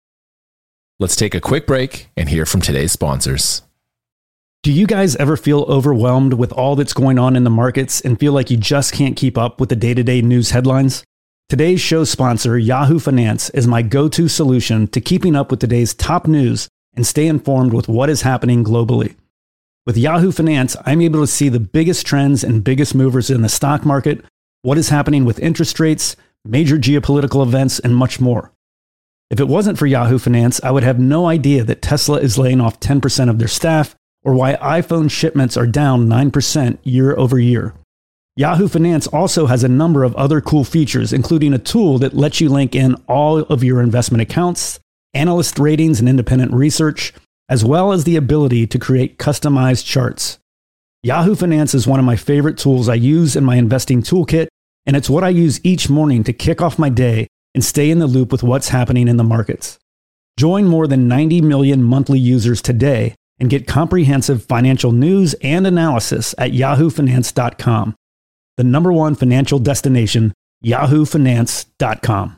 Speaker 5: Let's take a quick break and hear from today's sponsors.
Speaker 6: Do you guys ever feel overwhelmed with all that's going on in the markets and feel like you just can't keep up with the day to day news headlines? Today's show sponsor, Yahoo Finance, is my go to solution to keeping up with today's top news and stay informed with what is happening globally. With Yahoo Finance, I'm able to see the biggest trends and biggest movers in the stock market, what is happening with interest rates, major geopolitical events, and much more. If it wasn't for Yahoo Finance, I would have no idea that Tesla is laying off 10% of their staff or why iPhone shipments are down 9% year over year. Yahoo Finance also has a number of other cool features, including a tool that lets you link in all of your investment accounts, analyst ratings, and independent research, as well as the ability to create customized charts. Yahoo Finance is one of my favorite tools I use in my investing toolkit, and it's what I use each morning to kick off my day and stay in the loop with what's happening in the markets. Join more than 90 million monthly users today and get comprehensive financial news and analysis at yahoofinance.com. The number one financial destination, yahoofinance.com.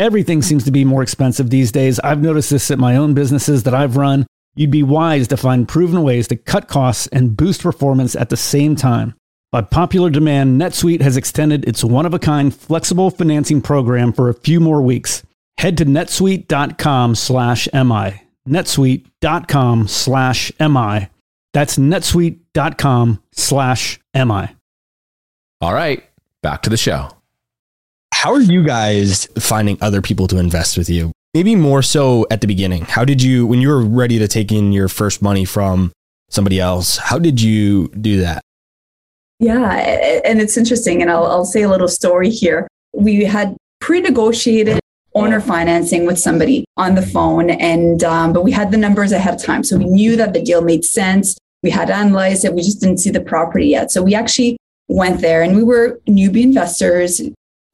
Speaker 6: Everything seems to be more expensive these days. I've noticed this at my own businesses that I've run. You'd be wise to find proven ways to cut costs and boost performance at the same time. By popular demand, NetSuite has extended its one of a kind flexible financing program for a few more weeks head to netsuite.com slash MI. netsuite.com slash MI. That's netsuite.com slash MI.
Speaker 5: All right, back to the show.
Speaker 3: How are you guys finding other people to invest with you? Maybe more so at the beginning. How did you, when you were ready to take in your first money from somebody else, how did you do that?
Speaker 4: Yeah, and it's interesting. And I'll, I'll say a little story here. We had pre negotiated owner financing with somebody on the phone and um, but we had the numbers ahead of time so we knew that the deal made sense We had analyzed it. We just didn't see the property yet. So we actually went there and we were newbie investors.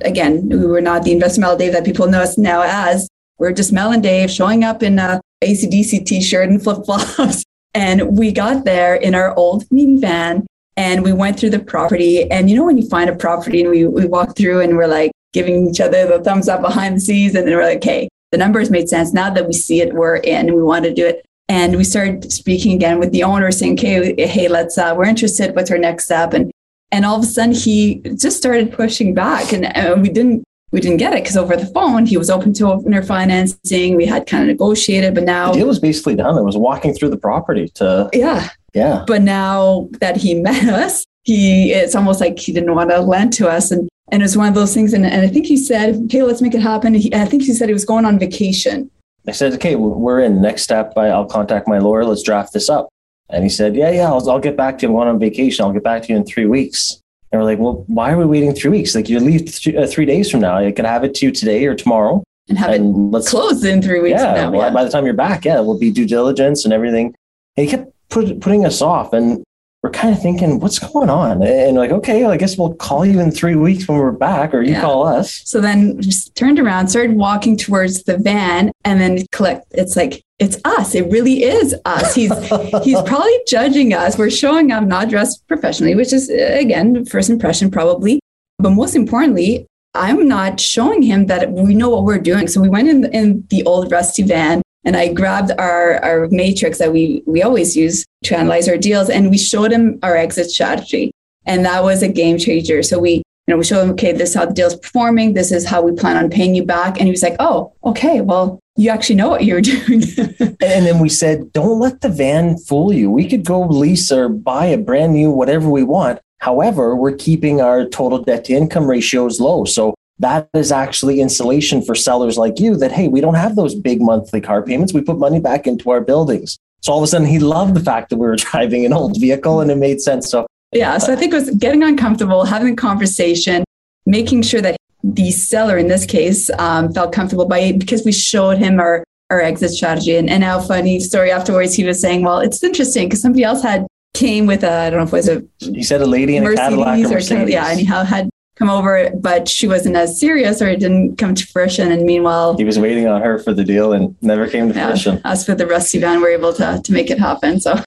Speaker 4: Again, we were not the investor Mel Dave that people know us now as. We're just Mel and Dave showing up in a AC/DC t-shirt and flip-flops. And we got there in our old minivan and we went through the property. And you know, when you find a property and we, we walk through and we're like giving each other the thumbs up behind the scenes and then we're like, okay, the numbers made sense. Now that we see it, we're in. And we want to do it. And we started speaking again with the owner saying, okay, hey, let's, uh, we're interested. What's our next step? And, and all of a sudden he just started pushing back and, and we didn't, we didn't get it because over the phone he was open to owner financing. We had kind of negotiated, but now
Speaker 2: the deal was basically done. It was walking through the property to
Speaker 4: yeah,
Speaker 2: yeah.
Speaker 4: But now that he met us, he it's almost like he didn't want to lend to us, and and it was one of those things. And, and I think he said, "Okay, let's make it happen." He, I think he said he was going on vacation,
Speaker 2: I said, okay, we're in. Next step, I'll contact my lawyer. Let's draft this up. And he said, yeah, yeah, I'll, I'll get back to you. I'm going on vacation. I'll get back to you in three weeks. And we're like, well, why are we waiting three weeks? Like you leave th- uh, three days from now. I can have it to you today or tomorrow.
Speaker 4: And have and it let's, closed in three weeks
Speaker 2: yeah,
Speaker 4: now,
Speaker 2: well, yeah. By the time you're back, yeah, it will be due diligence and everything. And he kept put, putting us off. And we're kind of thinking, what's going on? And like, okay, well, I guess we'll call you in three weeks when we're back, or you yeah. call us.
Speaker 4: So then just turned around, started walking towards the van, and then clicked. It's like, it's us. It really is us. He's he's probably judging us. We're showing up not dressed professionally, which is uh, again, first impression probably. But most importantly, I'm not showing him that we know what we're doing. So we went in in the old rusty van and I grabbed our, our matrix that we, we always use to analyze our deals and we showed him our exit strategy. And that was a game changer. So we, you know, we showed him, okay, this is how the deal's performing. This is how we plan on paying you back. And he was like, oh, okay, well, you actually know what you're doing.
Speaker 2: and then we said, don't let the van fool you. We could go lease or buy a brand new whatever we want. However, we're keeping our total debt to income ratios low. So that is actually insulation for sellers like you that, hey, we don't have those big monthly car payments. We put money back into our buildings. So all of a sudden, he loved the fact that we were driving an old vehicle and it made sense. So,
Speaker 4: yeah. So I think it was getting uncomfortable, having a conversation, making sure that the seller in this case um, felt comfortable by it because we showed him our, our exit strategy. And, and now, funny story afterwards, he was saying, well, it's interesting because somebody else had came with a, I don't know if it was a.
Speaker 2: He said a lady in Mercedes a Cadillac or Mercedes.
Speaker 4: yeah, and he had come over, but she wasn't as serious or it didn't come to fruition. And meanwhile,
Speaker 2: he was waiting on her for the deal and never came to yeah, fruition.
Speaker 4: As for the rusty van, we're able to, to make it happen. So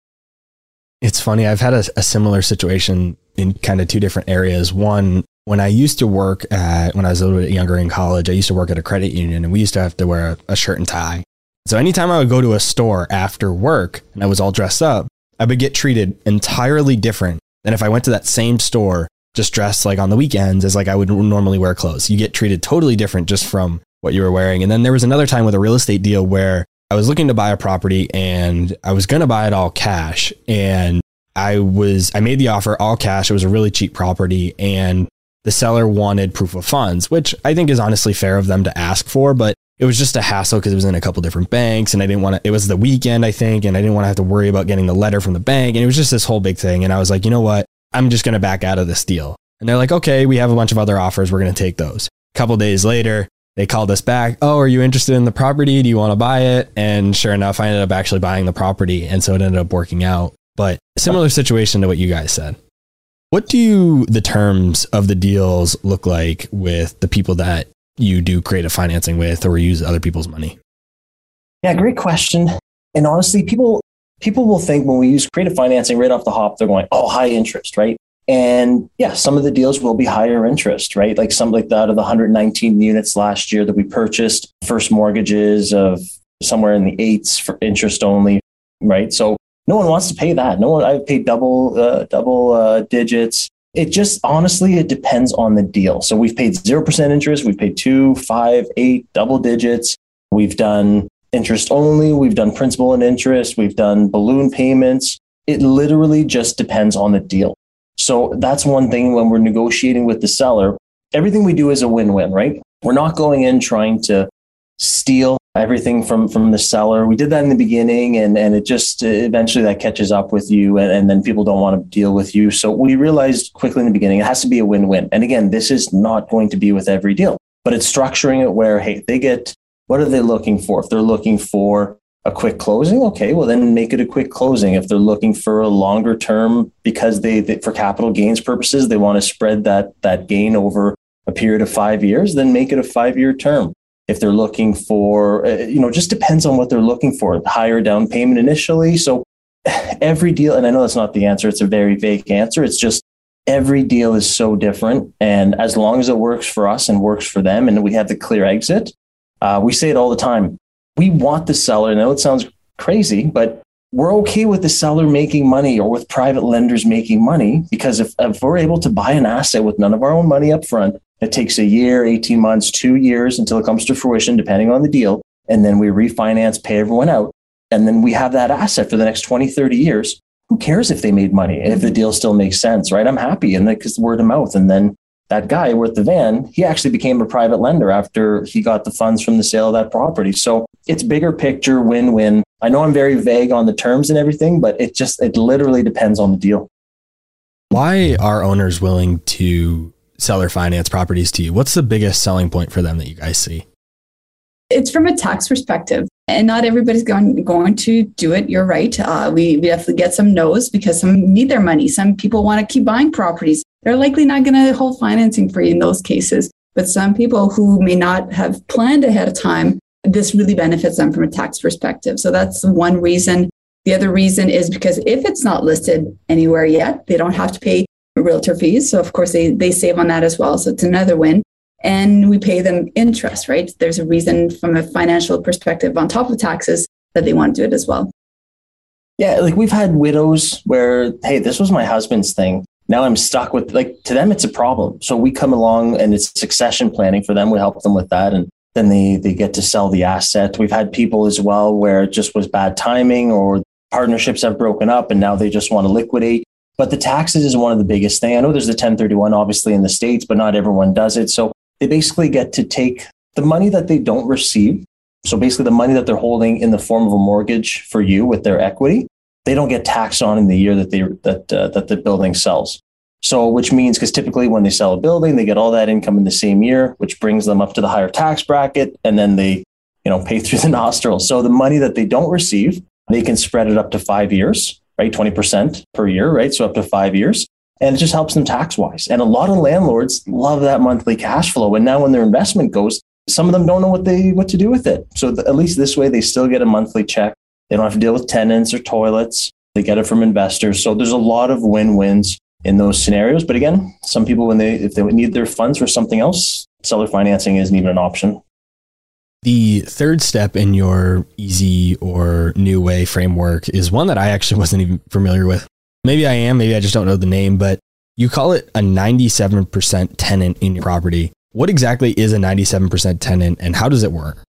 Speaker 3: it's funny. I've had a, a similar situation in kind of two different areas. One, when I used to work at, when I was a little bit younger in college, I used to work at a credit union and we used to have to wear a, a shirt and tie. So anytime I would go to a store after work and I was all dressed up, I would get treated entirely different than if I went to that same store just dressed like on the weekends as like I would normally wear clothes. You get treated totally different just from what you were wearing. And then there was another time with a real estate deal where I was looking to buy a property and I was going to buy it all cash and I was I made the offer all cash. It was a really cheap property and the seller wanted proof of funds, which I think is honestly fair of them to ask for, but it was just a hassle because it was in a couple different banks and I didn't want to it was the weekend I think and I didn't want to have to worry about getting the letter from the bank and it was just this whole big thing and I was like, "You know what? I'm just going to back out of this deal. And they're like, okay, we have a bunch of other offers. We're going to take those. A couple days later, they called us back. Oh, are you interested in the property? Do you want to buy it? And sure enough, I ended up actually buying the property. And so it ended up working out. But similar situation to what you guys said. What do you, the terms of the deals look like with the people that you do creative financing with or use other people's money?
Speaker 2: Yeah, great question. And honestly, people people will think when we use creative financing right off the hop, they're going, oh, high interest, right? And yeah, some of the deals will be higher interest, right? Like some like that of the 119 units last year that we purchased, first mortgages of somewhere in the eights for interest only, right? So no one wants to pay that. No one, I've paid double, uh, double uh, digits. It just honestly, it depends on the deal. So we've paid 0% interest. We've paid two, five, eight, double digits. We've done interest only. We've done principal and interest. We've done balloon payments. It literally just depends on the deal. So that's one thing when we're negotiating with the seller. Everything we do is a win win, right? We're not going in trying to steal everything from from the seller. We did that in the beginning, and and it just eventually that catches up with you, and, and then people don't want to deal with you. So we realized quickly in the beginning it has to be a win win. And again, this is not going to be with every deal, but it's structuring it where hey, they get what are they looking for? If they're looking for a quick closing, okay, well then make it a quick closing. If they're looking for a longer term because they, they for capital gains purposes, they want to spread that that gain over a period of 5 years, then make it a 5-year term. If they're looking for uh, you know, just depends on what they're looking for. Higher down payment initially. So every deal and I know that's not the answer, it's a very vague answer. It's just every deal is so different and as long as it works for us and works for them and we have the clear exit, uh, we say it all the time we want the seller. I know it sounds crazy, but we're okay with the seller making money or with private lenders making money because if, if we're able to buy an asset with none of our own money up front, it takes a year, 18 months, two years until it comes to fruition, depending on the deal. And then we refinance, pay everyone out. And then we have that asset for the next 20, 30 years. Who cares if they made money, if the deal still makes sense, right? I'm happy. And because word of mouth. And then that guy worth the van, he actually became a private lender after he got the funds from the sale of that property. So it's bigger picture win win. I know I'm very vague on the terms and everything, but it just, it literally depends on the deal.
Speaker 3: Why are owners willing to sell their finance properties to you? What's the biggest selling point for them that you guys see?
Speaker 4: It's from a tax perspective. And not everybody's going, going to do it. You're right. Uh, we, we definitely get some no's because some need their money. Some people want to keep buying properties. They're likely not going to hold financing for you in those cases. But some people who may not have planned ahead of time, this really benefits them from a tax perspective. So that's one reason. The other reason is because if it's not listed anywhere yet, they don't have to pay realtor fees. So of course they, they save on that as well. So it's another win. And we pay them interest, right? There's a reason from a financial perspective on top of taxes that they want to do it as well.
Speaker 2: Yeah, like we've had widows where, hey, this was my husband's thing now I'm stuck with like to them it's a problem. So we come along and it's succession planning for them. We help them with that and then they they get to sell the asset. We've had people as well where it just was bad timing or partnerships have broken up and now they just want to liquidate. But the taxes is one of the biggest thing. I know there's the 1031 obviously in the states, but not everyone does it. So they basically get to take the money that they don't receive. So basically the money that they're holding in the form of a mortgage for you with their equity they don't get taxed on in the year that they that uh, that the building sells. So, which means because typically when they sell a building, they get all that income in the same year, which brings them up to the higher tax bracket, and then they, you know, pay through the nostrils. So the money that they don't receive, they can spread it up to five years, right? Twenty percent per year, right? So up to five years, and it just helps them tax wise. And a lot of landlords love that monthly cash flow. And now when their investment goes, some of them don't know what they what to do with it. So at least this way, they still get a monthly check they don't have to deal with tenants or toilets. They get it from investors. So there's a lot of win-wins in those scenarios. But again, some people, when they, if they need their funds for something else, seller financing isn't even an option.
Speaker 3: The third step in your easy or new way framework is one that I actually wasn't even familiar with. Maybe I am, maybe I just don't know the name, but you call it a 97% tenant in your property. What exactly is a 97% tenant and how does it work?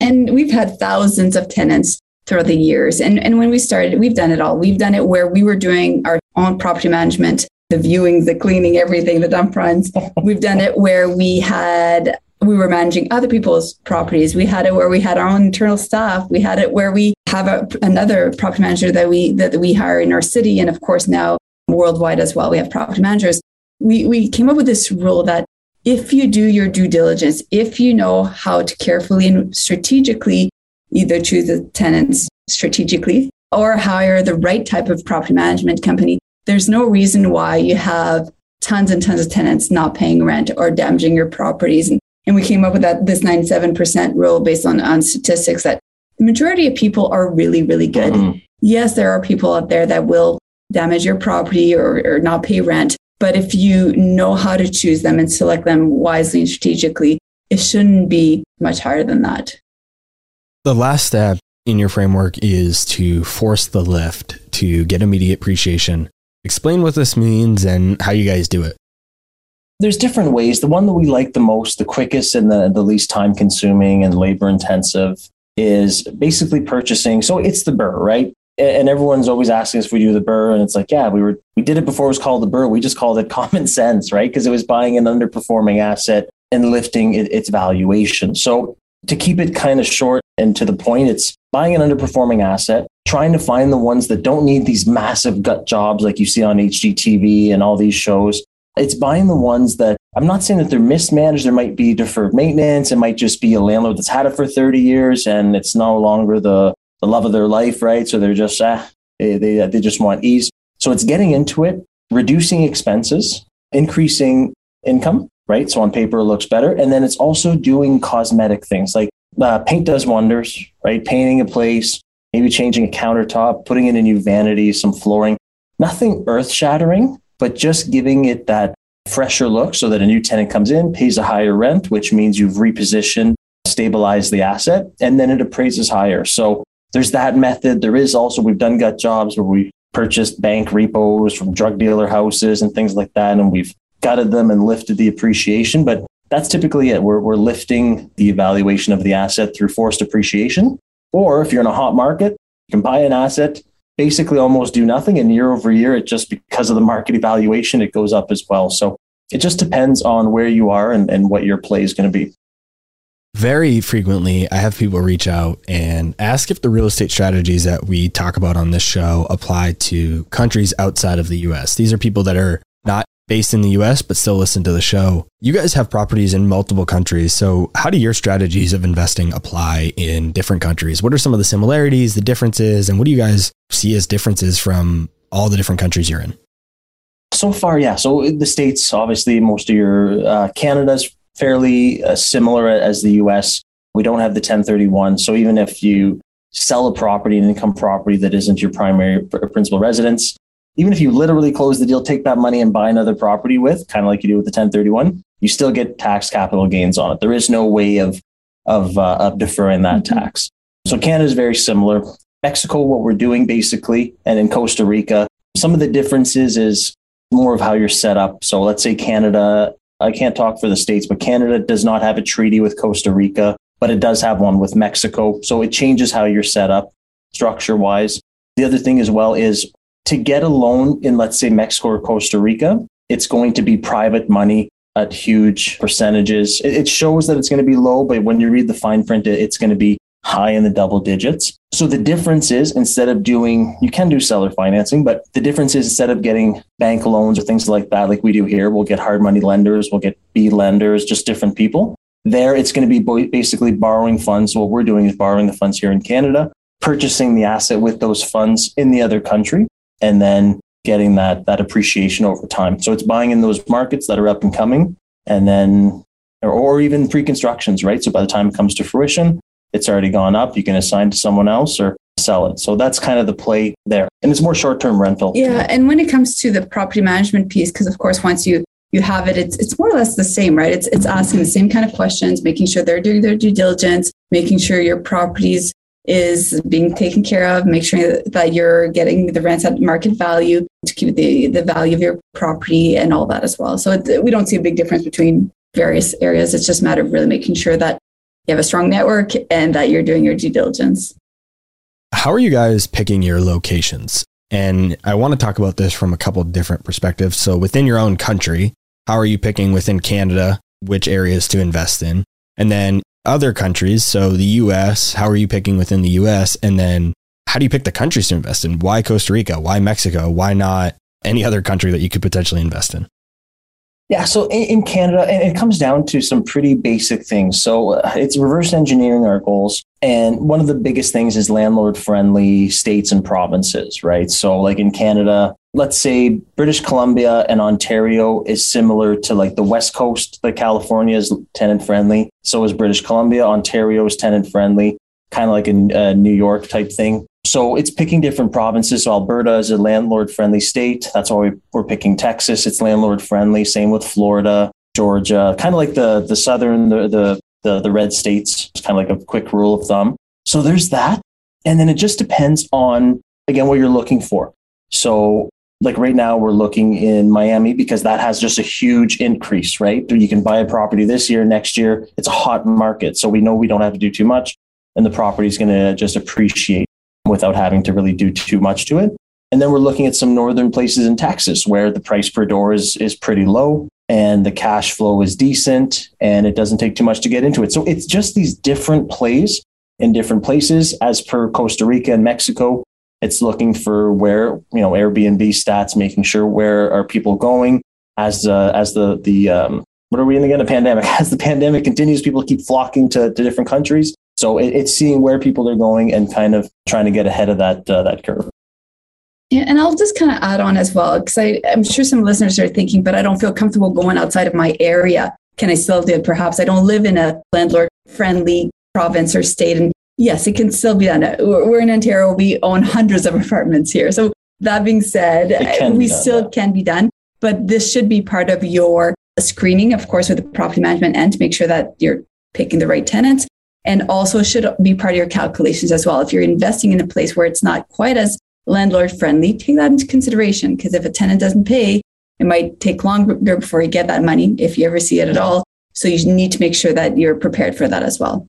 Speaker 4: And we've had thousands of tenants throughout the years. And, and when we started, we've done it all. We've done it where we were doing our own property management, the viewings, the cleaning, everything, the dump runs. We've done it where we had we were managing other people's properties. We had it where we had our own internal staff. We had it where we have a, another property manager that we that we hire in our city, and of course now worldwide as well. We have property managers. We we came up with this rule that if you do your due diligence, if you know how to carefully and strategically either choose the tenants strategically or hire the right type of property management company. There's no reason why you have tons and tons of tenants not paying rent or damaging your properties. And, and we came up with that this 97% rule based on, on statistics that the majority of people are really, really good. Mm-hmm. Yes, there are people out there that will damage your property or, or not pay rent. But if you know how to choose them and select them wisely and strategically, it shouldn't be much higher than that.
Speaker 3: The last step in your framework is to force the lift to get immediate appreciation. Explain what this means and how you guys do it.
Speaker 2: There's different ways. The one that we like the most, the quickest and the, the least time consuming and labor intensive is basically purchasing. So it's the BRRRR, right? And everyone's always asking us if we do the BRRRR And it's like, yeah, we were, we did it before it was called the BRRRR We just called it common sense, right? Because it was buying an underperforming asset and lifting it, its valuation. So to keep it kind of short and to the point, it's buying an underperforming asset, trying to find the ones that don't need these massive gut jobs like you see on HGTV and all these shows. It's buying the ones that I'm not saying that they're mismanaged. There might be deferred maintenance. It might just be a landlord that's had it for 30 years and it's no longer the, the love of their life, right? So they're just, ah, they, they, they just want ease. So it's getting into it, reducing expenses, increasing income, right? So on paper, it looks better. And then it's also doing cosmetic things like uh, paint does wonders, right? Painting a place, maybe changing a countertop, putting in a new vanity, some flooring, nothing earth shattering, but just giving it that fresher look so that a new tenant comes in, pays a higher rent, which means you've repositioned, stabilized the asset, and then it appraises higher. So there's that method. There is also, we've done gut jobs where we purchased bank repos from drug dealer houses and things like that. And we've gutted them and lifted the appreciation. But that's typically it. We're, we're lifting the evaluation of the asset through forced appreciation. Or if you're in a hot market, you can buy an asset, basically almost do nothing. And year over year, it just because of the market evaluation, it goes up as well. So it just depends on where you are and, and what your play is going to be.
Speaker 3: Very frequently, I have people reach out and ask if the real estate strategies that we talk about on this show apply to countries outside of the US. These are people that are not based in the US, but still listen to the show. You guys have properties in multiple countries. So, how do your strategies of investing apply in different countries? What are some of the similarities, the differences, and what do you guys see as differences from all the different countries you're in?
Speaker 2: So far, yeah. So, the States, obviously, most of your uh, Canada's fairly uh, similar as the US. We don't have the 1031. So, even if you sell a property, an income property that isn't your primary principal residence, even if you literally close the deal, take that money and buy another property with, kind of like you do with the 1031, you still get tax capital gains on it. There is no way of of, uh, of deferring that mm-hmm. tax. So Canada is very similar. Mexico, what we're doing basically, and in Costa Rica, some of the differences is more of how you're set up. So let's say Canada, I can't talk for the states, but Canada does not have a treaty with Costa Rica, but it does have one with Mexico. So it changes how you're set up structure wise. The other thing as well is to get a loan in, let's say, Mexico or Costa Rica, it's going to be private money at huge percentages. It shows that it's going to be low, but when you read the fine print, it's going to be high in the double digits. So the difference is instead of doing, you can do seller financing, but the difference is instead of getting bank loans or things like that, like we do here, we'll get hard money lenders, we'll get B lenders, just different people. There, it's going to be basically borrowing funds. What we're doing is borrowing the funds here in Canada, purchasing the asset with those funds in the other country, and then getting that that appreciation over time. So it's buying in those markets that are up and coming, and then or, or even pre-constructions, right? So by the time it comes to fruition, it's already gone up. You can assign to someone else or sell it. So that's kind of the play there, and it's more short-term rental.
Speaker 4: Yeah, and when it comes to the property management piece, because of course once you you have it, it's it's more or less the same, right? It's it's asking the same kind of questions, making sure they're doing their due diligence, making sure your properties is being taken care of, make sure that you're getting the rents at market value to keep the, the value of your property and all that as well. So it, we don't see a big difference between various areas. It's just a matter of really making sure that you have a strong network and that you're doing your due diligence.
Speaker 3: How are you guys picking your locations? And I want to talk about this from a couple different perspectives. So within your own country, how are you picking within Canada which areas to invest in? And then other countries. So the US, how are you picking within the US? And then how do you pick the countries to invest in? Why Costa Rica? Why Mexico? Why not any other country that you could potentially invest in?
Speaker 2: Yeah, so in, Canada, it comes down to some pretty basic things. So uh, it's reverse engineering our goals. And one of the biggest things is landlord friendly states and provinces, right? So, like in Canada, let's say British Columbia and Ontario is similar to like the West Coast, like California is tenant friendly. So is British Columbia. Ontario is tenant friendly, kind of like a, a New York type thing. So it's picking different provinces. So Alberta is a landlord friendly state. That's why we're picking Texas. It's landlord friendly. Same with Florida, Georgia, kind of like the the southern the the the, the red states. It's kind of like a quick rule of thumb. So there's that, and then it just depends on again what you're looking for. So like right now we're looking in Miami because that has just a huge increase, right? You can buy a property this year, next year. It's a hot market. So we know we don't have to do too much and the property is going to just appreciate without having to really do too much to it. And then we're looking at some northern places in Texas where the price per door is, is pretty low and the cash flow is decent and it doesn't take too much to get into it. So it's just these different plays in different places as per Costa Rica and Mexico it's looking for where, you know, Airbnb stats, making sure where are people going, as uh, as the the um, what are we in again? A pandemic. As the pandemic continues, people keep flocking to, to different countries. So it, it's seeing where people are going and kind of trying to get ahead of that uh, that curve.
Speaker 4: Yeah, and I'll just kind of add on as well because I'm sure some listeners are thinking, but I don't feel comfortable going outside of my area. Can I still do it? Perhaps I don't live in a landlord friendly province or state. And yes, it can still be done. We're in Ontario. We own hundreds of apartments here. So that being said, we still yeah. can be done, but this should be part of your screening, of course, with the property management end to make sure that you're picking the right tenants and also should be part of your calculations as well. If you're investing in a place where it's not quite as landlord friendly, take that into consideration because if a tenant doesn't pay, it might take longer before you get that money if you ever see it at all. So you need to make sure that you're prepared for that as well.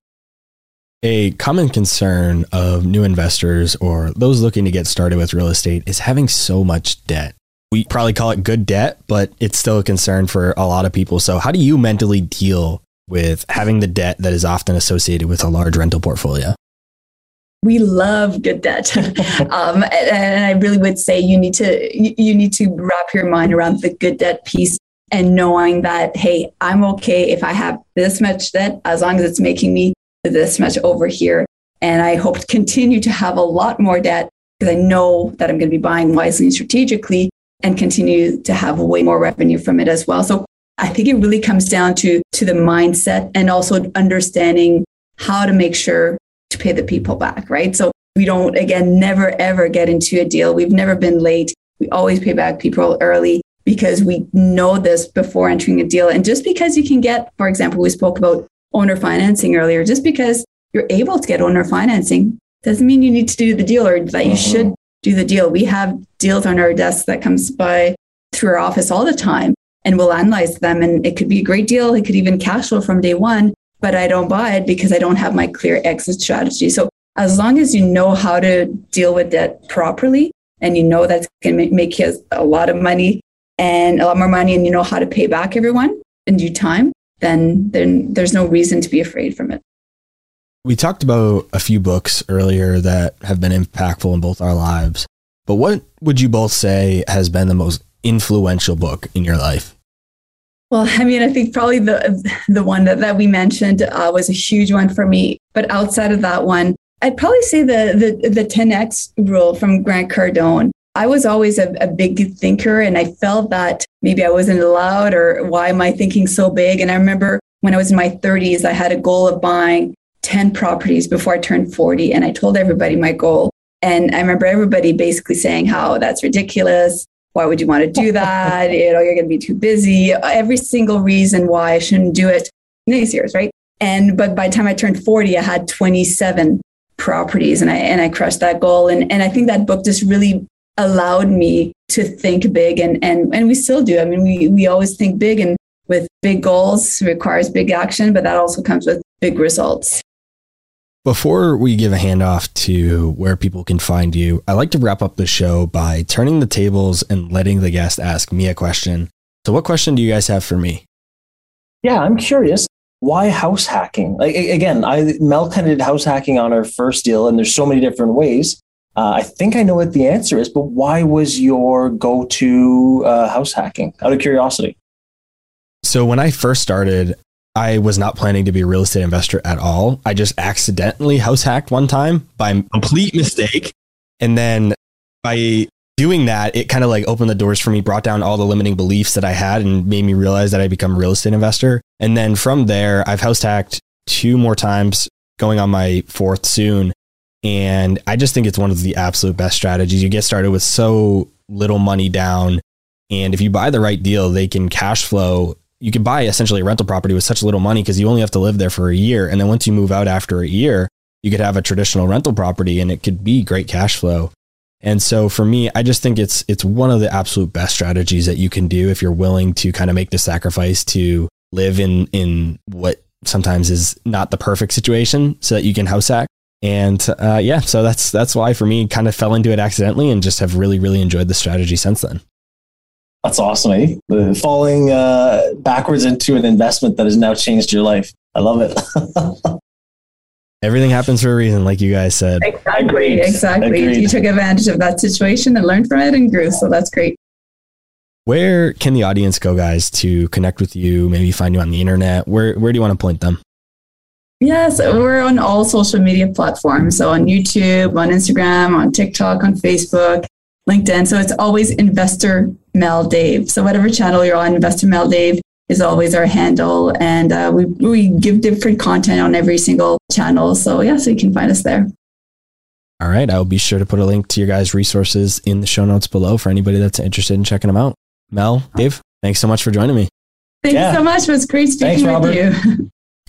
Speaker 3: A common concern of new investors or those looking to get started with real estate is having so much debt. We probably call it good debt, but it's still a concern for a lot of people. So, how do you mentally deal with having the debt that is often associated with a large rental portfolio?
Speaker 4: we love good debt um, and i really would say you need to you need to wrap your mind around the good debt piece and knowing that hey i'm okay if i have this much debt as long as it's making me this much over here and i hope to continue to have a lot more debt because i know that i'm going to be buying wisely and strategically and continue to have way more revenue from it as well so i think it really comes down to to the mindset and also understanding how to make sure to pay the people back, right? So we don't, again, never ever get into a deal. We've never been late. We always pay back people early because we know this before entering a deal. And just because you can get, for example, we spoke about owner financing earlier, just because you're able to get owner financing doesn't mean you need to do the deal or that you mm-hmm. should do the deal. We have deals on our desk that comes by through our office all the time and we'll analyze them. And it could be a great deal. It could even cash flow from day one but I don't buy it because I don't have my clear exit strategy. So as long as you know how to deal with debt properly and you know that's going to make you a lot of money and a lot more money and you know how to pay back everyone in due time, then, then there's no reason to be afraid from it.
Speaker 3: We talked about a few books earlier that have been impactful in both our lives. But what would you both say has been the most influential book in your life?
Speaker 4: Well, I mean, I think probably the the one that, that we mentioned uh, was a huge one for me. But outside of that one, I'd probably say the the the 10x rule from Grant Cardone. I was always a, a big thinker, and I felt that maybe I wasn't allowed, or why am I thinking so big? And I remember when I was in my 30s, I had a goal of buying 10 properties before I turned 40, and I told everybody my goal. And I remember everybody basically saying how that's ridiculous why would you want to do that? you know, you're going to be too busy. Every single reason why I shouldn't do it in these years, right? And but by the time I turned 40, I had 27 properties and I and I crushed that goal. And and I think that book just really allowed me to think big and and and we still do. I mean, we we always think big and with big goals requires big action, but that also comes with big results.
Speaker 3: Before we give a handoff to where people can find you, I like to wrap up the show by turning the tables and letting the guest ask me a question. So, what question do you guys have for me?
Speaker 2: Yeah, I'm curious. Why house hacking? Like again, I Mel kind of did house hacking on our first deal, and there's so many different ways. Uh, I think I know what the answer is, but why was your go-to uh, house hacking? Out of curiosity.
Speaker 3: So when I first started, I was not planning to be a real estate investor at all. I just accidentally house hacked one time by complete mistake. And then by doing that, it kind of like opened the doors for me, brought down all the limiting beliefs that I had and made me realize that I become a real estate investor. And then from there, I've house hacked two more times, going on my fourth soon. And I just think it's one of the absolute best strategies. You get started with so little money down. And if you buy the right deal, they can cash flow you can buy essentially a rental property with such little money because you only have to live there for a year. And then once you move out after a year, you could have a traditional rental property and it could be great cash flow. And so for me, I just think it's it's one of the absolute best strategies that you can do if you're willing to kind of make the sacrifice to live in in what sometimes is not the perfect situation so that you can house hack. And uh, yeah, so that's that's why for me kind of fell into it accidentally and just have really really enjoyed the strategy since then.
Speaker 2: That's awesome. Eh? Falling uh, backwards into an investment that has now changed your life. I love it.
Speaker 3: Everything happens for a reason, like you guys said.
Speaker 4: Exactly. Exactly. Agreed. You took advantage of that situation and learned from it and grew. So that's great.
Speaker 3: Where can the audience go, guys, to connect with you, maybe find you on the internet? Where, where do you want to point them?
Speaker 4: Yes, we're on all social media platforms. So on YouTube, on Instagram, on TikTok, on Facebook, LinkedIn. So it's always Investor Mel Dave. So whatever channel you're on, Investor Mel Dave is always our handle. And uh, we, we give different content on every single channel. So yeah, so you can find us there.
Speaker 3: All right. I will be sure to put a link to your guys' resources in the show notes below for anybody that's interested in checking them out. Mel, Dave, thanks so much for joining me.
Speaker 4: Thank yeah. you so much. It was great speaking thanks, with you.